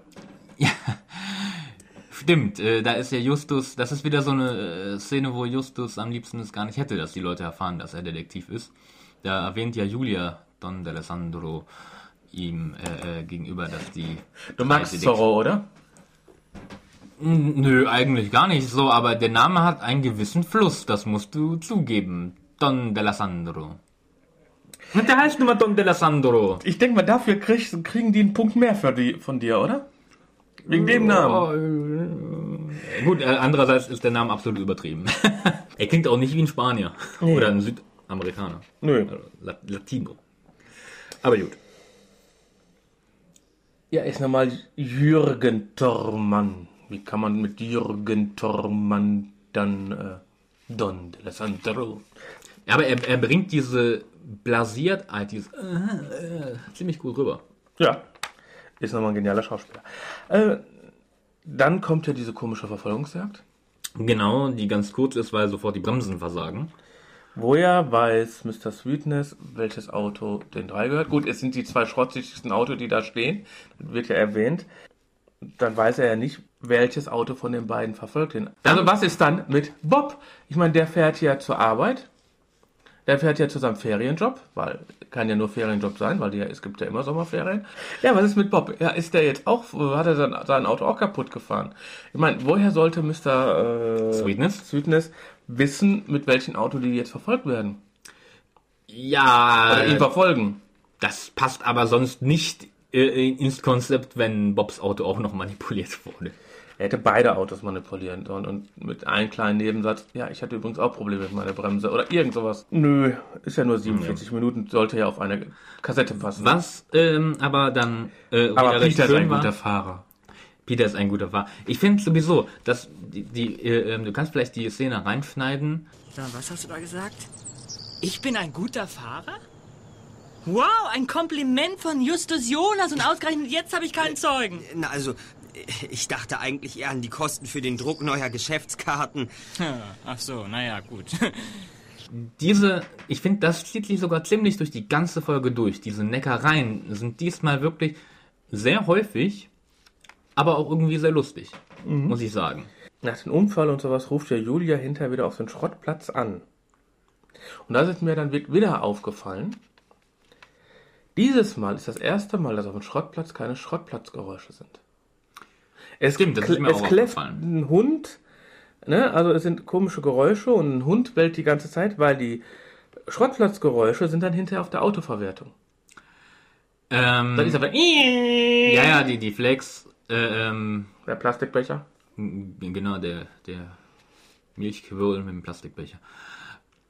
Speaker 2: Stimmt, äh, da ist ja Justus, das ist wieder so eine äh, Szene, wo Justus am liebsten es gar nicht hätte, dass die Leute erfahren, dass er Detektiv ist. Da erwähnt ja Julia Don D'Alessandro ihm äh, äh, gegenüber, dass die...
Speaker 1: Du magst
Speaker 2: Detektiv-
Speaker 1: Zorro, oder?
Speaker 2: N- Nö, eigentlich gar nicht so, aber der Name hat einen gewissen Fluss, das musst du zugeben. Don D'Alessandro. Und der heißt nun mal Don D'Alessandro.
Speaker 1: Ich denke mal, dafür krieg, kriegen die einen Punkt mehr für die, von dir, oder? Wegen dem Namen.
Speaker 2: Oh, äh, Gut, äh, andererseits ist der Name absolut übertrieben. er klingt auch nicht wie ein Spanier oder ein Südamerikaner.
Speaker 1: Nö.
Speaker 2: Also La Latino. Aber gut.
Speaker 1: Ja, ist nochmal Jürgen Tormann. Wie kann man mit Jürgen Tormann dann äh, Don de Alessandro?
Speaker 2: Ja, aber er, er bringt diese Blasiertheit, dieses äh, äh, ziemlich gut rüber.
Speaker 1: Ja, ist nochmal ein genialer Schauspieler. Äh, dann kommt ja diese komische Verfolgungsjagd.
Speaker 2: Genau, die ganz kurz ist, weil sofort die Bremsen versagen.
Speaker 1: Woher weiß Mr. Sweetness, welches Auto den drei gehört? Gut, es sind die zwei schrotzigsten Autos, die da stehen. Das wird ja erwähnt. Dann weiß er ja nicht, welches Auto von den beiden verfolgt ihn. Also was ist dann mit Bob? Ich meine, der fährt ja zur Arbeit. Der fährt ja zu seinem Ferienjob, weil kann ja nur Ferienjob sein, weil die, es gibt ja immer Sommerferien. Ja, was ist mit Bob? Ja, ist der jetzt auch, hat er sein, sein Auto auch kaputt gefahren? Ich meine, woher sollte Mr. Äh,
Speaker 2: Sweetness?
Speaker 1: Sweetness wissen, mit welchem Auto die jetzt verfolgt werden?
Speaker 2: Ja,
Speaker 1: Oder ihn verfolgen?
Speaker 2: das passt aber sonst nicht äh, ins Konzept, wenn Bobs Auto auch noch manipuliert wurde.
Speaker 1: Er hätte beide Autos manipulieren sollen und mit einem kleinen Nebensatz, ja, ich hatte übrigens auch Probleme mit meiner Bremse oder irgend sowas. Nö, ist ja nur 47 Minuten, sollte ja auf eine Kassette passen.
Speaker 2: Was ähm, aber dann äh,
Speaker 1: Aber Peter ist ein
Speaker 2: war.
Speaker 1: guter Fahrer.
Speaker 2: Peter ist ein guter Fahrer. Ich finde sowieso, dass die, die äh, ähm, du kannst vielleicht die Szene reinschneiden.
Speaker 4: So, was hast du da gesagt? Ich bin ein guter Fahrer? Wow, ein Kompliment von Justus Jonas und ausgerechnet jetzt habe ich keinen Zeugen.
Speaker 6: Na, also, ich dachte eigentlich eher an die Kosten für den Druck neuer Geschäftskarten.
Speaker 4: Ach so, naja, gut.
Speaker 2: Diese, ich finde, das zieht sich sogar ziemlich durch die ganze Folge durch. Diese Neckereien sind diesmal wirklich sehr häufig, aber auch irgendwie sehr lustig, muss ich sagen.
Speaker 1: Nach dem Unfall und sowas ruft ja Julia hinterher wieder auf den Schrottplatz an. Und da ist mir dann wi- wieder aufgefallen, dieses Mal ist das erste Mal, dass auf dem Schrottplatz keine Schrottplatzgeräusche sind. Es,
Speaker 2: Stimmt, das ist mir
Speaker 1: es
Speaker 2: auch
Speaker 1: kläfft ein Hund, ne? also es sind komische Geräusche und ein Hund bellt die ganze Zeit, weil die Schrottplatzgeräusche sind dann hinterher auf der Autoverwertung.
Speaker 2: Ähm,
Speaker 1: Dann ist aber
Speaker 2: ja, ja, die, die Flakes, äh, ähm,
Speaker 1: der Plastikbecher.
Speaker 2: genau, der, der Milchquirl mit dem Plastikbecher.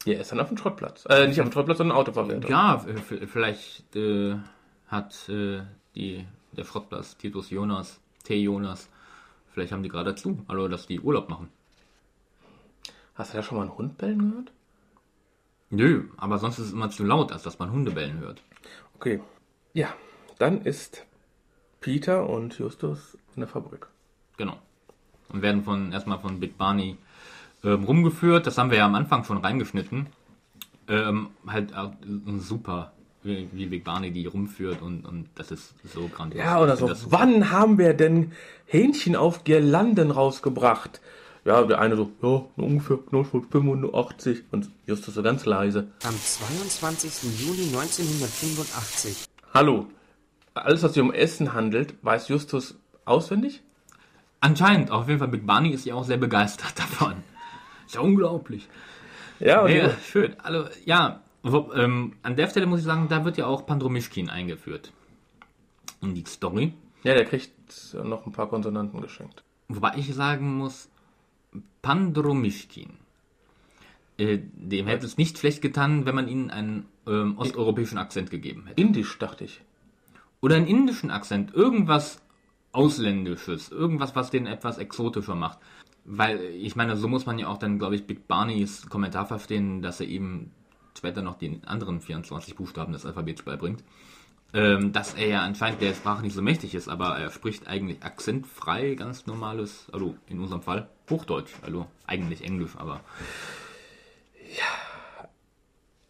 Speaker 1: Der ist dann auf dem Schrottplatz. Äh, nicht auf dem Schrottplatz, sondern Autoverwertung.
Speaker 2: Ja, vielleicht äh, hat äh, die, der Schrottplatz Titus Jonas, T. Jonas, vielleicht haben die gerade zu, also dass die Urlaub machen.
Speaker 1: Hast du da schon mal einen Hund bellen gehört?
Speaker 2: Nö, aber sonst ist es immer zu laut, als dass man Hunde bellen hört.
Speaker 1: Okay. Ja, dann ist Peter und Justus in der Fabrik.
Speaker 2: Genau. Und werden von erstmal von Big Barney ähm, rumgeführt. Das haben wir ja am Anfang schon reingeschnitten. Ähm, halt äh, super, wie, Big Barney die rumführt und, und das ist so grandios.
Speaker 1: Ja, oder so.
Speaker 2: super.
Speaker 1: Wann haben wir denn Hähnchen auf Girlanden rausgebracht? Ja, der eine so, ja, ungefähr 1985. Und Justus so ganz leise.
Speaker 6: Am 22. Juli 1985.
Speaker 1: Hallo. Alles, was sich um Essen handelt, weiß Justus auswendig?
Speaker 2: Anscheinend, auf jeden Fall, Big Barney ist ja auch sehr begeistert davon. Ist ja unglaublich.
Speaker 1: Ja, und
Speaker 2: Ja,
Speaker 1: die-
Speaker 2: schön. Also, ja, wo, ähm, an der Stelle muss ich sagen, da wird ja auch Pandromischkin eingeführt. In die Story.
Speaker 1: ja, der kriegt noch ein paar Konsonanten geschenkt.
Speaker 2: Wobei ich sagen muss, Pandromischkin. Äh, dem hätte es nicht schlecht getan, wenn man ihnen einen ähm, osteuropäischen Akzent gegeben hätte.
Speaker 1: Indisch, dachte ich.
Speaker 2: Oder einen indischen Akzent. Irgendwas Ausländisches. Irgendwas, was den etwas exotischer macht. Weil, ich meine, so muss man ja auch dann, glaube ich, Big Barneys Kommentar verstehen, dass er ihm später noch die anderen 24 Buchstaben des Alphabets beibringt. Ähm, dass er ja anscheinend der Sprache nicht so mächtig ist, aber er spricht eigentlich akzentfrei, ganz normales, also in unserem Fall Hochdeutsch, also eigentlich Englisch, aber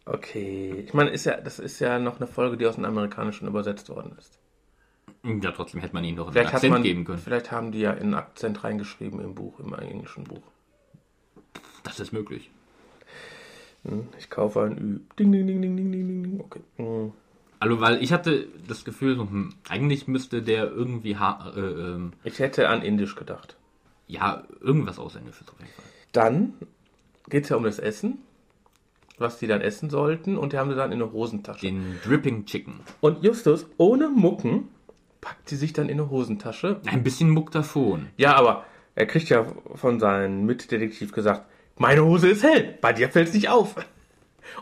Speaker 1: Okay. Ich meine, ist ja, das ist ja noch eine Folge, die aus dem Amerikanischen übersetzt worden ist.
Speaker 2: ja, trotzdem hätte man ihm doch einen
Speaker 1: Vielleicht
Speaker 2: Akzent
Speaker 1: man,
Speaker 2: geben können.
Speaker 1: vielleicht haben die ja einen Akzent reingeschrieben im Buch, im englischen Buch.
Speaker 2: Das ist möglich.
Speaker 1: Ich kaufe ein Ü. Ding, ding, ding, ding, ding, ding, ding, ding. Okay. Hm.
Speaker 2: Also, weil ich hatte das Gefühl, so, hm, eigentlich müsste der irgendwie, ha äh, ähm,
Speaker 1: Ich hätte an Indisch gedacht.
Speaker 2: ja, irgendwas Ausländisches auf jeden Fall.
Speaker 1: Dann geht es ja um das Essen, was die dann essen sollten, und die haben sie dann in eine Hosentasche.
Speaker 2: Den Dripping Chicken.
Speaker 1: Und Justus, ohne Mucken, packt sie sich dann in eine Hosentasche.
Speaker 2: Ein bisschen muckt er schon.
Speaker 1: Ja, aber er kriegt ja von seinem Mitdetektiv gesagt, meine Hose ist hell, bei dir fällt es nicht auf.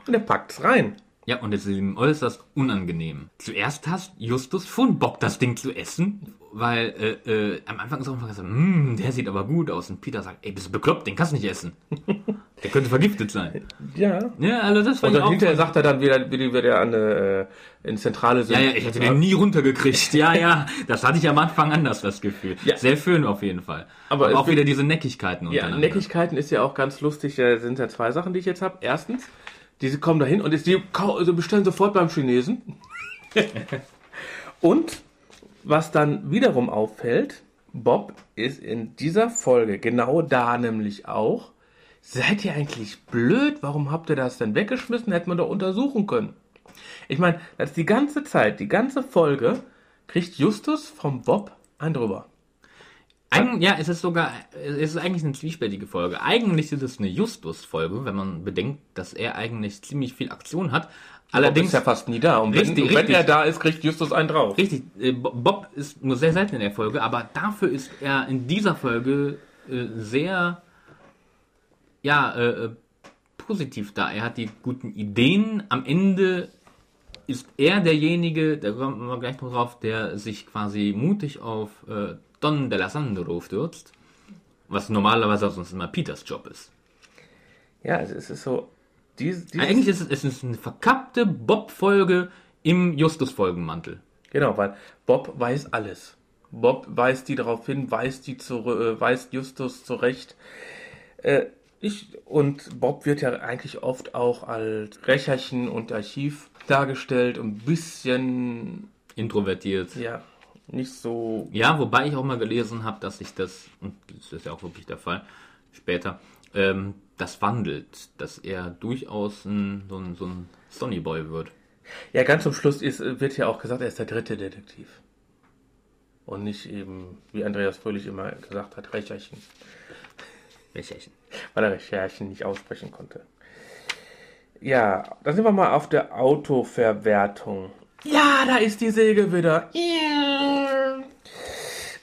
Speaker 1: Und er packt es rein.
Speaker 2: Ja, und es ist ihm äußerst unangenehm. Zuerst hast Justus schon Bock, das Ding zu essen, weil äh, äh, am Anfang ist er einfach so, hm, der sieht aber gut aus. Und Peter sagt, ey, bist du bekloppt, den kannst du nicht essen. der könnte vergiftet sein.
Speaker 1: Ja.
Speaker 2: Ja, also das
Speaker 1: Und
Speaker 2: fand ich
Speaker 1: dann hinterher sagt er dann wieder, wie wieder an äh, in Zentrale sind.
Speaker 2: Ja, ja, ich hätte den nie runtergekriegt. Ja, ja, das hatte ich am Anfang anders, das Gefühl.
Speaker 1: Ja.
Speaker 2: Sehr schön auf jeden Fall.
Speaker 1: Aber
Speaker 2: Aber, auch wieder diese Neckigkeiten
Speaker 1: Ja. Neckigkeiten ist ja auch ganz lustig. Da sind ja zwei Sachen, die ich jetzt habe. Erstens, diese kommen dahin und die also bestellen sofort beim Chinesen. und was dann wiederum auffällt, Bob ist in dieser Folge genau da nämlich auch. Seid ihr eigentlich blöd? Warum habt ihr das denn weggeschmissen? Hätte man doch untersuchen können. Ich meine, das ist die ganze Zeit, die ganze Folge kriegt Justus vom Bob ein drüber.
Speaker 2: Eigen, ja, es ist sogar, es ist eigentlich eine zwiespältige Folge. Eigentlich ist es eine Justus-Folge, wenn man bedenkt, dass er eigentlich ziemlich viel Aktion hat.
Speaker 1: Bob
Speaker 2: Allerdings,
Speaker 1: ist ja fast nie da. Und wenn,
Speaker 2: Richtig,
Speaker 1: wenn
Speaker 2: richtig.
Speaker 1: er da ist, kriegt Justus einen drauf.
Speaker 2: richtig, äh, Bo- Bob ist nur sehr selten in der Folge, aber dafür ist er in dieser Folge äh, sehr, ja, äh, äh, positiv da. Er hat die guten Ideen. Am Ende ist er derjenige, da kommen wir gleich noch drauf, der sich quasi mutig auf äh, Don de la Sandro stürzt. Was normalerweise sonst immer Peters Job ist.
Speaker 1: Ja, es es ist so. Dies, dieses,
Speaker 2: Eigentlich ist es, es ist eine verkappte Bob-Folge im Justus-Folgenmantel.
Speaker 1: Genau, weil Bob weiß alles. Bob weist die darauf hin, weist, die zu, äh, weist Justus zurecht. Äh, ich, und Bob wird ja eigentlich oft auch als Rächerchen und Archiv dargestellt. Ein bisschen,
Speaker 2: Introvertiert.
Speaker 1: ja, nicht so.
Speaker 2: Ja, wobei ich auch mal gelesen habe, dass sich das, und das ist ja auch wirklich der Fall, später, ähm, das wandelt, dass er durchaus ein, so ein, so ein Sonny Boy wird.
Speaker 1: Ja, ganz zum Schluss ist, wird ja auch gesagt, er ist der dritte Detektiv. Und nicht eben, wie Andreas Fröhlich immer gesagt hat, Rächerchen.
Speaker 2: Welcherchen?
Speaker 1: weil er Recherchen nicht aussprechen konnte. Ja, dann sind wir mal auf der Autoverwertung. Ja, da ist die Säge wieder.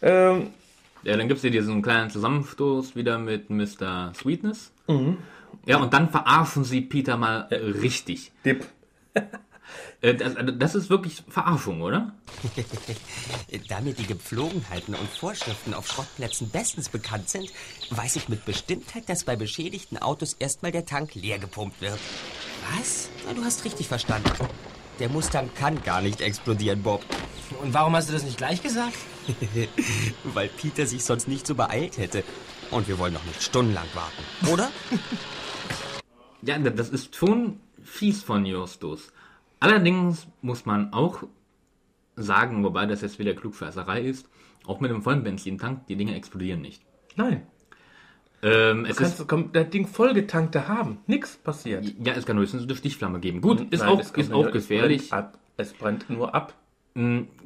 Speaker 1: Ähm,
Speaker 2: Ja, dann gibt es hier diesen kleinen Zusammenstoß wieder mit Mr. Sweetness.
Speaker 1: Mhm.
Speaker 2: Ja, und dann verarschen sie Peter mal äh, richtig.
Speaker 1: Dip.
Speaker 2: Äh, das, also das ist wirklich Verarschung, oder?
Speaker 6: Da mir die Gepflogenheiten und Vorschriften auf Schrottplätzen bestens bekannt sind, weiß ich mit Bestimmtheit, dass bei beschädigten Autos erstmal der Tank leer gepumpt wird. Was? Na, du hast richtig verstanden. Der Mustang kann gar nicht explodieren, Bob.
Speaker 7: Und warum hast du das nicht gleich gesagt?
Speaker 6: Weil Peter sich sonst nicht so beeilt hätte. Und wir wollen doch nicht stundenlang warten, oder?
Speaker 2: Ja, das ist schon fies von Justus. Allerdings muss man auch sagen, wobei das jetzt wieder Klugscheißerei ist, auch mit einem vollen Benzintank, die Dinge explodieren nicht.
Speaker 1: Nein,
Speaker 2: Ähm, es
Speaker 1: du
Speaker 2: ist,
Speaker 1: kannst komm, das Ding vollgetankt da haben. Nix passiert.
Speaker 2: ja, es kann höchstens eine Stichflamme geben. Gut, ist
Speaker 1: Nein,
Speaker 2: auch,
Speaker 1: es kommt
Speaker 2: ist auch gefährlich.
Speaker 1: Es brennt, es brennt nur ab.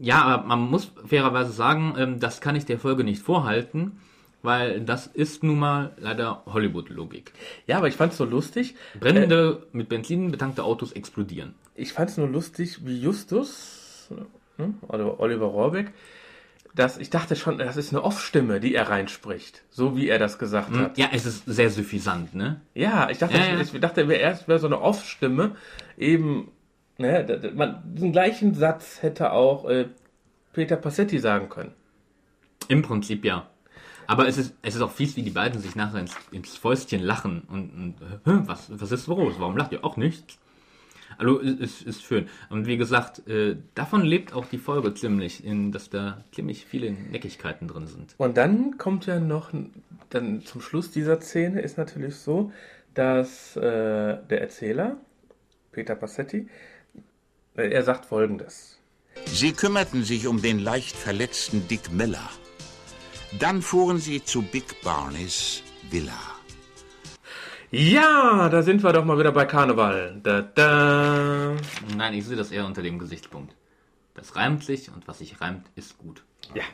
Speaker 2: Ja, aber man muss fairerweise sagen, ähm, das kann ich der Folge nicht vorhalten, weil das ist nun mal leider Hollywood-Logik.
Speaker 1: Ja, aber ich fand's so lustig.
Speaker 2: Brennende, mit Benzin betankte Autos explodieren.
Speaker 1: Ich fand's nur lustig, wie Justus, hm, oder Oliver Rohrbeck, dass ich dachte schon, das ist eine Off-Stimme, die er reinspricht. So wie er das gesagt hat.
Speaker 2: Ja, es ist sehr suffisant, ne?
Speaker 1: Ja, ich dachte,
Speaker 2: Ja, ja.
Speaker 1: Ich, ich dachte, erst wäre so eine Off-Stimme. Eben, ne, man, diesen gleichen Satz hätte auch äh, Peter Passetti sagen können.
Speaker 2: Im Prinzip ja. Aber es ist, es ist auch fies, wie die beiden sich nachher ins, ins Fäustchen lachen und, und was, was ist los? Warum lacht ihr auch nicht? Also es ist, ist schön. Und wie gesagt, äh, davon lebt auch die Folge ziemlich, in, dass da ziemlich viele Neckigkeiten drin sind.
Speaker 1: Und dann kommt ja noch, dann zum Schluss dieser Szene ist natürlich so, dass äh, der Erzähler, Peter Passetti, äh, er sagt folgendes.
Speaker 8: Sie kümmerten sich um den leicht verletzten Dick Miller. Dann fuhren sie zu Big Barneys Villa.
Speaker 1: Ja, da sind wir doch mal wieder bei Karneval. Da, da.
Speaker 2: Nein, ich sehe das eher unter dem Gesichtspunkt. Das reimt sich und was sich reimt, ist gut.
Speaker 1: Ja.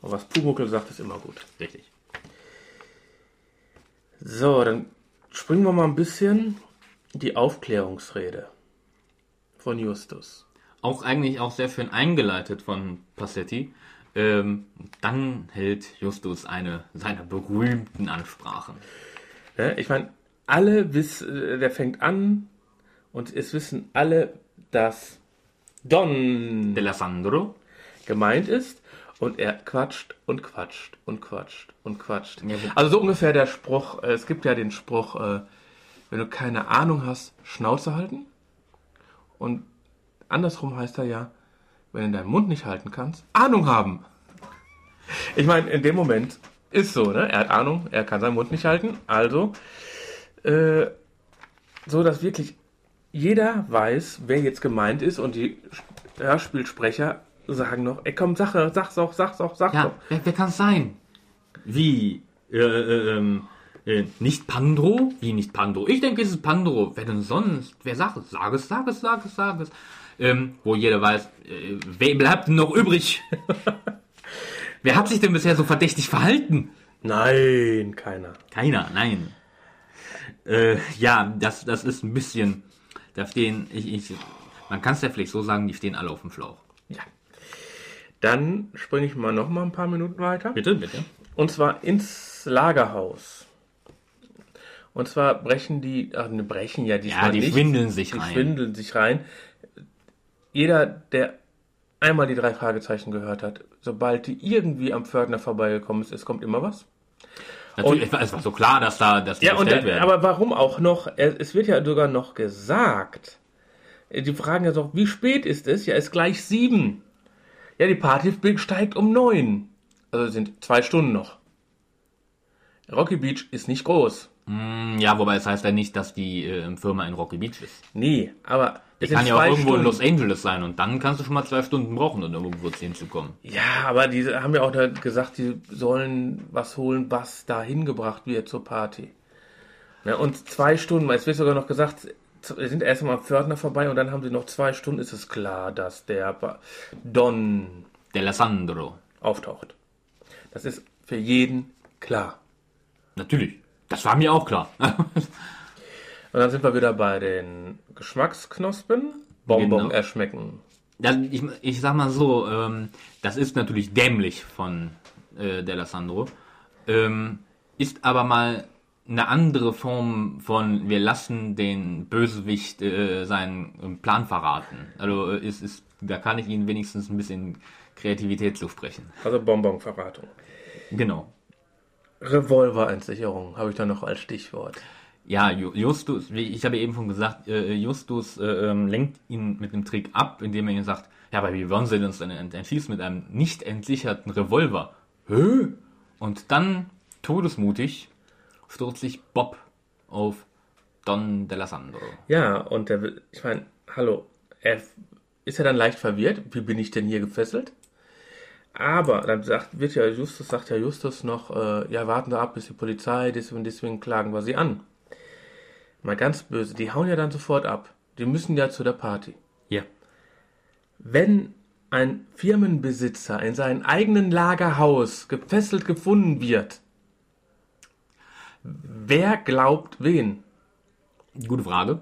Speaker 1: Und was Pumuckel sagt, ist immer gut.
Speaker 2: Richtig.
Speaker 1: So, dann springen wir mal ein bisschen die Aufklärungsrede von Justus.
Speaker 2: Auch eigentlich auch sehr schön eingeleitet von Passetti. Ähm, dann hält Justus eine seiner berühmten Ansprachen.
Speaker 1: Ne? Ich meine, alle wissen, äh, der fängt an Und es wissen alle, dass Don
Speaker 2: D'Alessandro.
Speaker 1: gemeint ist. Und er quatscht und quatscht und quatscht und quatscht.
Speaker 2: Ja,
Speaker 1: also so ungefähr der Spruch, äh, es gibt ja den Spruch, äh, wenn du keine Ahnung hast, Schnauze halten. Und andersrum heißt er ja, wenn du deinen Mund nicht halten kannst, Ahnung haben. Ich meine, in dem Moment ist so, ne? Er hat Ahnung, er kann seinen Mund nicht halten. Also, äh, so dass wirklich jeder weiß, wer jetzt gemeint ist und die Hörspielsprecher sagen noch, ey komm, sag, sag's doch, sag's doch, sag's
Speaker 2: Ja,
Speaker 1: doch.
Speaker 2: wer, wer kann es sein? Wie? Äh, äh, ähm, äh, nicht Pandro? Wie nicht Pandro? Ich denke, es ist Pandro. Wer denn sonst? Wer sagt es? Sag es, sag es, sag es, sag es. Ähm, wo jeder weiß, äh, wer bleibt denn noch übrig? wer hat sich denn bisher so verdächtig verhalten?
Speaker 1: Nein, keiner.
Speaker 2: Keiner, nein. Äh, ja, das, das ist ein bisschen, da stehen, ich, ich, man kann es ja vielleicht so sagen, die stehen alle auf dem Schlauch.
Speaker 1: Ja. Dann springe ich mal noch mal ein paar Minuten weiter.
Speaker 2: Bitte, bitte.
Speaker 1: Und zwar ins Lagerhaus. Und zwar brechen die, ach, ne, brechen ja diesmal
Speaker 2: Ja, die
Speaker 1: nicht.
Speaker 2: schwindeln sich
Speaker 1: die
Speaker 2: rein.
Speaker 1: schwindeln sich rein. Jeder, der einmal die drei Fragezeichen gehört hat, sobald die irgendwie am Pförtner vorbeigekommen ist, es kommt immer was.
Speaker 2: Natürlich, es war- es war so klar, dass da, dass die
Speaker 1: Ja, und,
Speaker 2: werden.
Speaker 1: aber warum auch noch? Es wird ja sogar noch gesagt. Die fragen ja so, wie spät ist es? Ja, es ist gleich sieben. Ja, die Party steigt um neun. Also sind zwei Stunden noch. Rocky Beach ist nicht groß.
Speaker 2: Hm, Ja, wobei es heißt ja nicht, dass die äh, Firma in Rocky Beach ist.
Speaker 1: Nee, aber
Speaker 2: Die kann ja auch irgendwo
Speaker 1: Stunden.
Speaker 2: in Los Angeles sein und dann kannst du schon mal zwei Stunden brauchen, um irgendwo hinzukommen.
Speaker 1: Ja, aber die haben ja auch gesagt, die sollen was holen, was da hingebracht wird zur Party. Ne, und zwei Stunden, es wird sogar noch gesagt, wir sind erst mal am Pförtner vorbei und dann haben sie noch zwei Stunden, ist es klar, dass der Don
Speaker 2: D'Alessandro.
Speaker 1: auftaucht. Das ist für jeden klar.
Speaker 2: Natürlich. Das war mir auch klar.
Speaker 1: Und dann sind wir wieder bei den Geschmacksknospen. Bonbon
Speaker 2: Genau.
Speaker 1: erschmecken.
Speaker 2: Das, ich, ich sag mal so, ähm, das ist natürlich dämlich von äh, D'Alessandro. Ähm, ist aber mal eine andere Form von, wir lassen den Bösewicht äh, seinen Plan verraten. Also äh, ist, ist, da kann ich Ihnen wenigstens ein bisschen Kreativität zusprechen.
Speaker 1: Also Bonbon-Verratung.
Speaker 2: Genau.
Speaker 1: Revolverentsicherung habe ich da noch als Stichwort.
Speaker 2: Ja, Ju- Justus, wie ich habe eben schon gesagt, äh, Justus äh, ähm, lenkt ihn mit einem Trick ab, indem er ihm sagt, ja, aber wie wollen sie uns denn ent- entschießen mit einem nicht entsicherten Revolver? Hä? Und dann, todesmutig, stürzt sich Bob auf Don D'Alessandro.
Speaker 1: Ja, und der will, ich meine, hallo, er ist ja dann leicht verwirrt, wie bin ich denn hier gefesselt? Aber dann sagt, wird ja Justus, sagt ja Justus noch, äh, ja, warten Sie ab, bis die Polizei, deswegen, deswegen klagen wir sie an. Mal ganz böse, die hauen ja dann sofort ab. Die müssen ja zu der Party.
Speaker 2: Ja.
Speaker 1: Wenn ein Firmenbesitzer in seinem eigenen Lagerhaus gefesselt gefunden wird, wer glaubt wen?
Speaker 2: Gute Frage.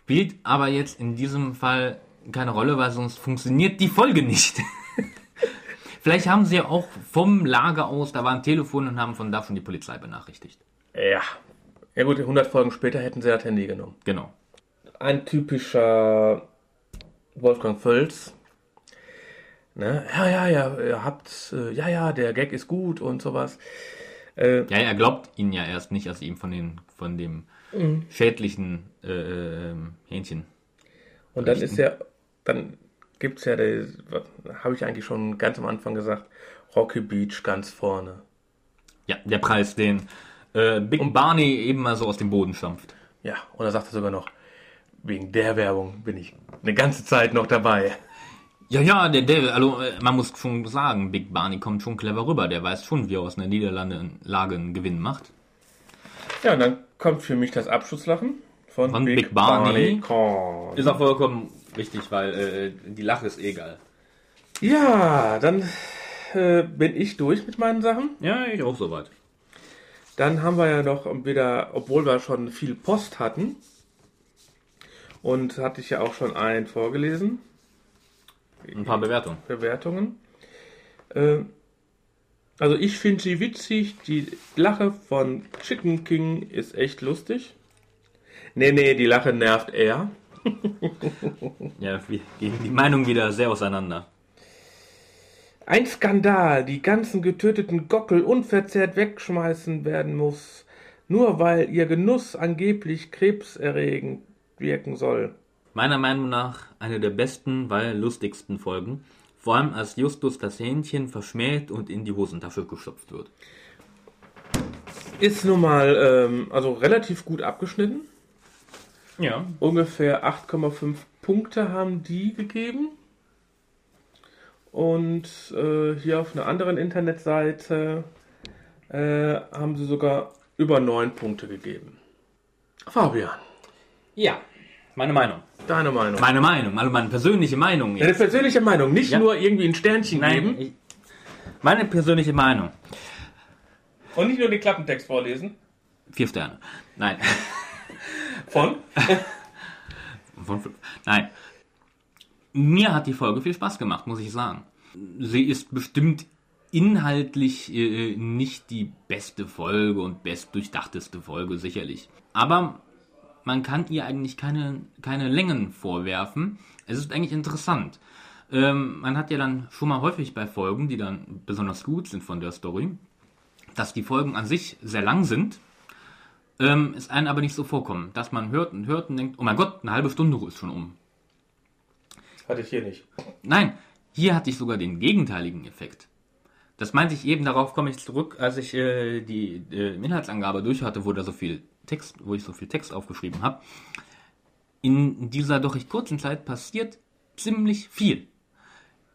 Speaker 2: Spielt aber jetzt in diesem Fall keine Rolle, weil sonst funktioniert die Folge nicht. Vielleicht haben sie ja auch vom Lager aus, da war ein Telefon und haben von da schon die Polizei benachrichtigt.
Speaker 1: Ja. Ja gut, 100 Folgen später hätten sie das Handy genommen.
Speaker 2: Genau.
Speaker 1: Ein typischer Wolfgang Völz. Ne? Ja, ja, ja, ihr habt, äh, ja, ja, der Gag ist gut und sowas. Äh,
Speaker 2: Ja, er glaubt ihnen ja erst nicht, als sie ihm von, den, von dem schädlichen äh, ähm, Hähnchen.
Speaker 1: und dann ist ja, dann gibt's ja, habe ich eigentlich schon ganz am Anfang gesagt, Rocky Beach ganz vorne.
Speaker 2: Ja, der Preis, den äh, Big Barney eben mal so aus dem Boden stampft.
Speaker 1: Ja, und er sogar noch, wegen der Werbung bin ich eine ganze Zeit noch dabei.
Speaker 2: Ja, ja, der, der, also äh, man muss schon sagen, Big Barney kommt schon clever rüber. Der weiß schon, wie er aus einer Niederlage einen Gewinn macht.
Speaker 1: Ja, und dann kommt für mich das Abschlusslachen von,
Speaker 2: Von Big Barney.
Speaker 1: Korn.
Speaker 2: Ist auch vollkommen richtig, weil äh, die Lache ist egal.
Speaker 1: Ja, dann äh, bin ich durch mit meinen Sachen.
Speaker 2: Ja, ich auch soweit.
Speaker 1: Dann haben wir ja noch wieder, obwohl wir schon viel Post hatten, und hatte ich ja auch schon einen vorgelesen,
Speaker 2: Ein paar Bewertungen.
Speaker 1: Bewertungen. Äh, also ich finde sie witzig, die Lache von Chicken King ist echt lustig. Nee, nee, die Lache nervt eher.
Speaker 2: Ja, wir gehen die Meinung wieder sehr auseinander.
Speaker 1: Ein Skandal, die ganzen getöteten Gockel unverzehrt wegschmeißen werden muss, nur weil ihr Genuss angeblich krebserregend wirken soll.
Speaker 2: Meiner Meinung nach eine der besten, weil lustigsten Folgen. Vor allem als Justus das Hähnchen verschmäht und in die Hosentasche gestopft wird.
Speaker 1: Ist nun mal ähm, also relativ gut abgeschnitten.
Speaker 2: Ja.
Speaker 1: Ungefähr 8,5 Punkte haben die gegeben. Und äh, hier auf einer anderen Internetseite äh, haben sie sogar über 9 Punkte gegeben. Fabian,
Speaker 2: Ja, meine Meinung.
Speaker 1: deine Meinung.
Speaker 2: Meine Meinung, also meine persönliche Meinung.
Speaker 1: Deine persönliche Meinung, nicht
Speaker 2: Ja.
Speaker 1: nur irgendwie ein Sternchen
Speaker 2: Nein,
Speaker 1: geben
Speaker 2: ich, meine persönliche Meinung.
Speaker 1: und nicht nur den Klappentext vorlesen.
Speaker 2: Vier Sterne. Nein.
Speaker 1: Von?
Speaker 2: Von. Nein. Mir hat die Folge viel Spaß gemacht, muss ich sagen. Sie ist bestimmt inhaltlich äh, nicht die beste Folge und bestdurchdachteste Folge, sicherlich. Aber man kann ihr eigentlich keine, keine Längen vorwerfen. Es ist eigentlich interessant. Ähm, man hat ja dann schon mal häufig bei Folgen, die dann besonders gut sind von der Story, dass die Folgen an sich sehr lang sind, ähm, es einen aber nicht so vorkommen, dass man hört und hört und denkt, oh mein Gott, eine halbe Stunde ist schon um.
Speaker 1: Hatte ich hier nicht.
Speaker 2: Nein, hier hatte ich sogar den gegenteiligen Effekt. Das meinte ich eben, darauf komme ich zurück, als ich äh, die äh, Inhaltsangabe durch hatte, wo da so viel Text, wo ich so viel Text aufgeschrieben habe. In dieser doch recht kurzen Zeit passiert ziemlich viel.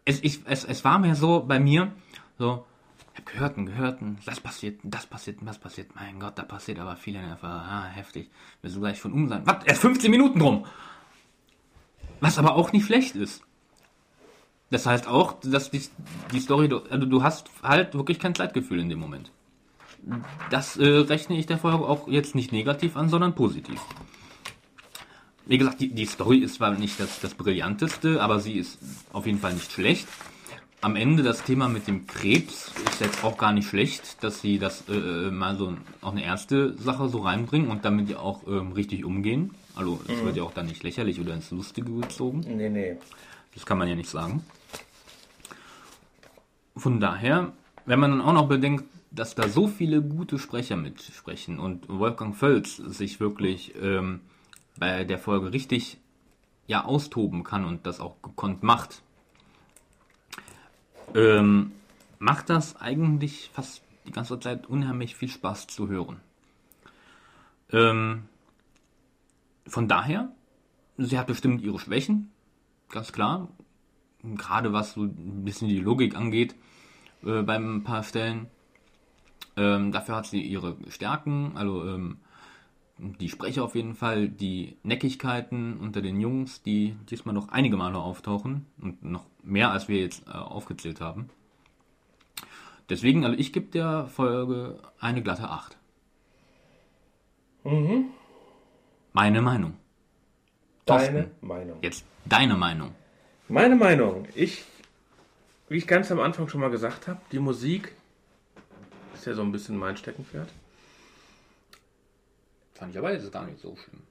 Speaker 2: Es, ich, es, es war mir so bei mir, so, ich habe gehört und gehört das passiert, das passiert, das passiert. Mein Gott, da passiert aber viel. Einfach, ah, heftig. Willst du gleich von um sein? Was? Erst 15 Minuten drum. Was aber auch nicht schlecht ist. Das heißt auch, dass die, die Story, also du hast halt wirklich kein Zeitgefühl in dem Moment. Das äh, rechne ich der Folge auch jetzt nicht negativ an, sondern positiv. Wie gesagt, die, die Story ist zwar nicht das, das Brillanteste, aber sie ist auf jeden Fall nicht schlecht. Am Ende das Thema mit dem Krebs ist jetzt auch gar nicht schlecht, dass sie das äh, äh, mal so auch eine erste Sache so reinbringen und damit ja auch ähm, richtig umgehen. Also es wird ja auch dann nicht lächerlich oder ins Lustige gezogen.
Speaker 1: Nee, nee.
Speaker 2: Das kann man ja nicht sagen. Von daher, wenn man dann auch noch bedenkt, dass da so viele gute Sprecher mitsprechen und Wolfgang Völz sich wirklich ähm, bei der Folge richtig ja austoben kann und das auch gekonnt macht, ähm, macht das eigentlich fast die ganze Zeit unheimlich viel Spaß zu hören. Ähm, von daher, sie hat bestimmt ihre Schwächen, ganz klar. Gerade was so ein bisschen die Logik angeht, äh, bei ein paar Stellen. Ähm, dafür hat sie ihre Stärken, also ähm, die Sprecher auf jeden Fall, die Neckigkeiten unter den Jungs, die diesmal noch einige Male auftauchen und noch mehr als wir jetzt äh, aufgezählt haben. Deswegen, also ich gebe der Folge eine glatte 8. Meine Meinung.
Speaker 1: Deine Meinung.
Speaker 2: Jetzt deine Meinung.
Speaker 1: Meine Meinung. Ich, wie ich ganz am Anfang schon mal gesagt habe, die Musik ist ja so ein bisschen mein Steckenpferd.
Speaker 2: Fand ich aber jetzt gar nicht so schlimm.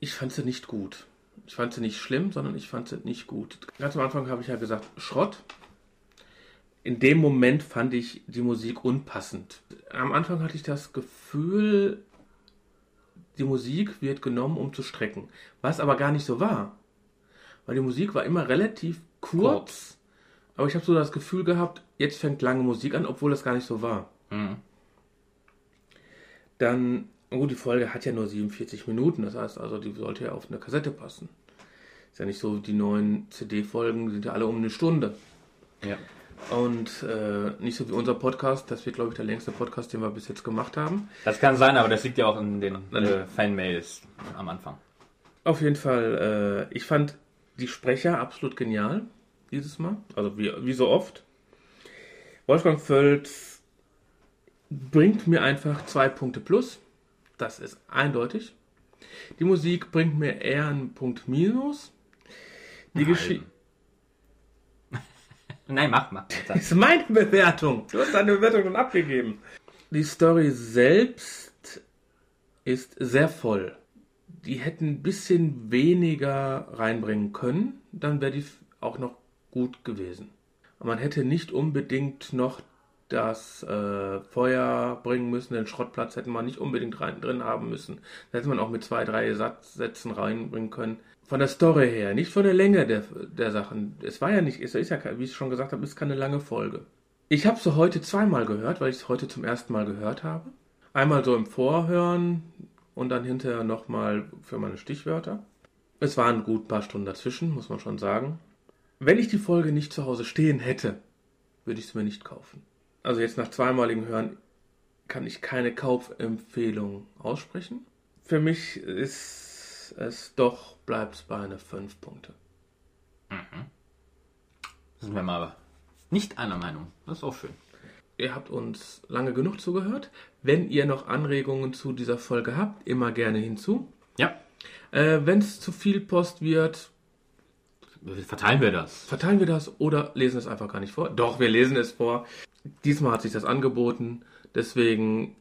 Speaker 1: Ich fand sie nicht gut. Ich fand sie nicht schlimm, sondern ich fand sie nicht gut. Ganz am Anfang habe ich ja gesagt, Schrott. In dem Moment fand ich die Musik unpassend. Am Anfang hatte ich das Gefühl, die Musik wird genommen, um zu strecken. Was aber gar nicht so war. Weil die Musik war immer relativ kurz. Aber ich habe so das Gefühl gehabt, jetzt fängt lange Musik an, obwohl das gar nicht so war.
Speaker 2: Mhm.
Speaker 1: Dann, gut, die Folge hat ja nur 47 Minuten, das heißt also, die sollte ja auf eine Kassette passen. Ist ja nicht so, die neuen CD-Folgen sind ja alle um eine Stunde.
Speaker 2: Ja.
Speaker 1: Und äh, nicht so wie unser Podcast, das wird, glaube ich, der längste Podcast, den wir bis jetzt gemacht haben.
Speaker 2: Das kann sein, aber das liegt ja auch in den äh, Fanmails am Anfang.
Speaker 1: Auf jeden Fall, äh, ich fand die Sprecher absolut genial dieses Mal. Also wie, wie so oft. Wolfgang Völz bringt mir einfach zwei Punkte plus. Das ist eindeutig. Die Musik bringt mir eher einen Punkt minus. Die Geschichte.
Speaker 2: Nein, mach, mach.
Speaker 1: Das ist meine Bewertung. Du hast deine Bewertung schon abgegeben. Die Story selbst ist sehr voll. die hätten ein bisschen weniger reinbringen können, dann wäre die auch noch gut gewesen. Man hätte nicht unbedingt noch das äh, Feuer bringen müssen, den Schrottplatz hätte man nicht unbedingt rein, drin haben müssen. Da hätte man auch mit zwei, drei Satz, Sätzen reinbringen können. Von der Story her, nicht von der Länge der, der Sachen. Es war ja nicht, es ist ja, wie ich schon gesagt habe, ist keine lange Folge. Ich habe sie heute zweimal gehört, weil ich es heute zum ersten Mal gehört habe. Einmal so im Vorhören und dann hinterher nochmal für meine Stichwörter. Es waren gut ein paar Stunden dazwischen, muss man schon sagen. Wenn ich die Folge nicht zu Hause stehen hätte, würde ich es mir nicht kaufen. Also jetzt nach zweimaligem Hören kann ich keine Kaufempfehlung aussprechen. Für mich ist es doch, bleibt es bei einer 5 Punkte.
Speaker 2: Sind wir mal nicht einer Meinung. Das ist auch schön.
Speaker 1: Ihr habt uns lange genug zugehört. Wenn ihr noch Anregungen zu dieser Folge habt, immer gerne hinzu.
Speaker 2: Ja.
Speaker 1: Äh, Wenn es zu viel Post wird,
Speaker 2: Verteilen wir das.
Speaker 1: verteilen wir das oder lesen es einfach gar nicht vor. Doch, wir lesen es vor. Diesmal hat sich das angeboten. Deswegen,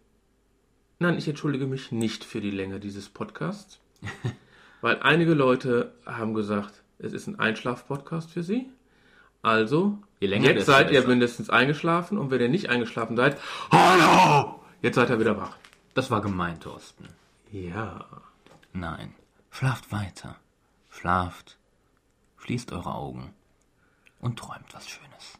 Speaker 1: nein, ich entschuldige mich nicht für die Länge dieses Podcasts. weil einige Leute haben gesagt, es ist ein Einschlaf-Podcast für sie. Also,
Speaker 2: Je länger,
Speaker 1: jetzt seid ihr
Speaker 2: besser.
Speaker 1: mindestens eingeschlafen und wenn ihr nicht eingeschlafen seid, hallo! Jetzt seid ihr wieder wach.
Speaker 2: Das war gemein, Thorsten.
Speaker 1: Ja.
Speaker 2: Nein. Schlaft weiter. Schlaft. Schließt eure Augen. Und träumt was Schönes.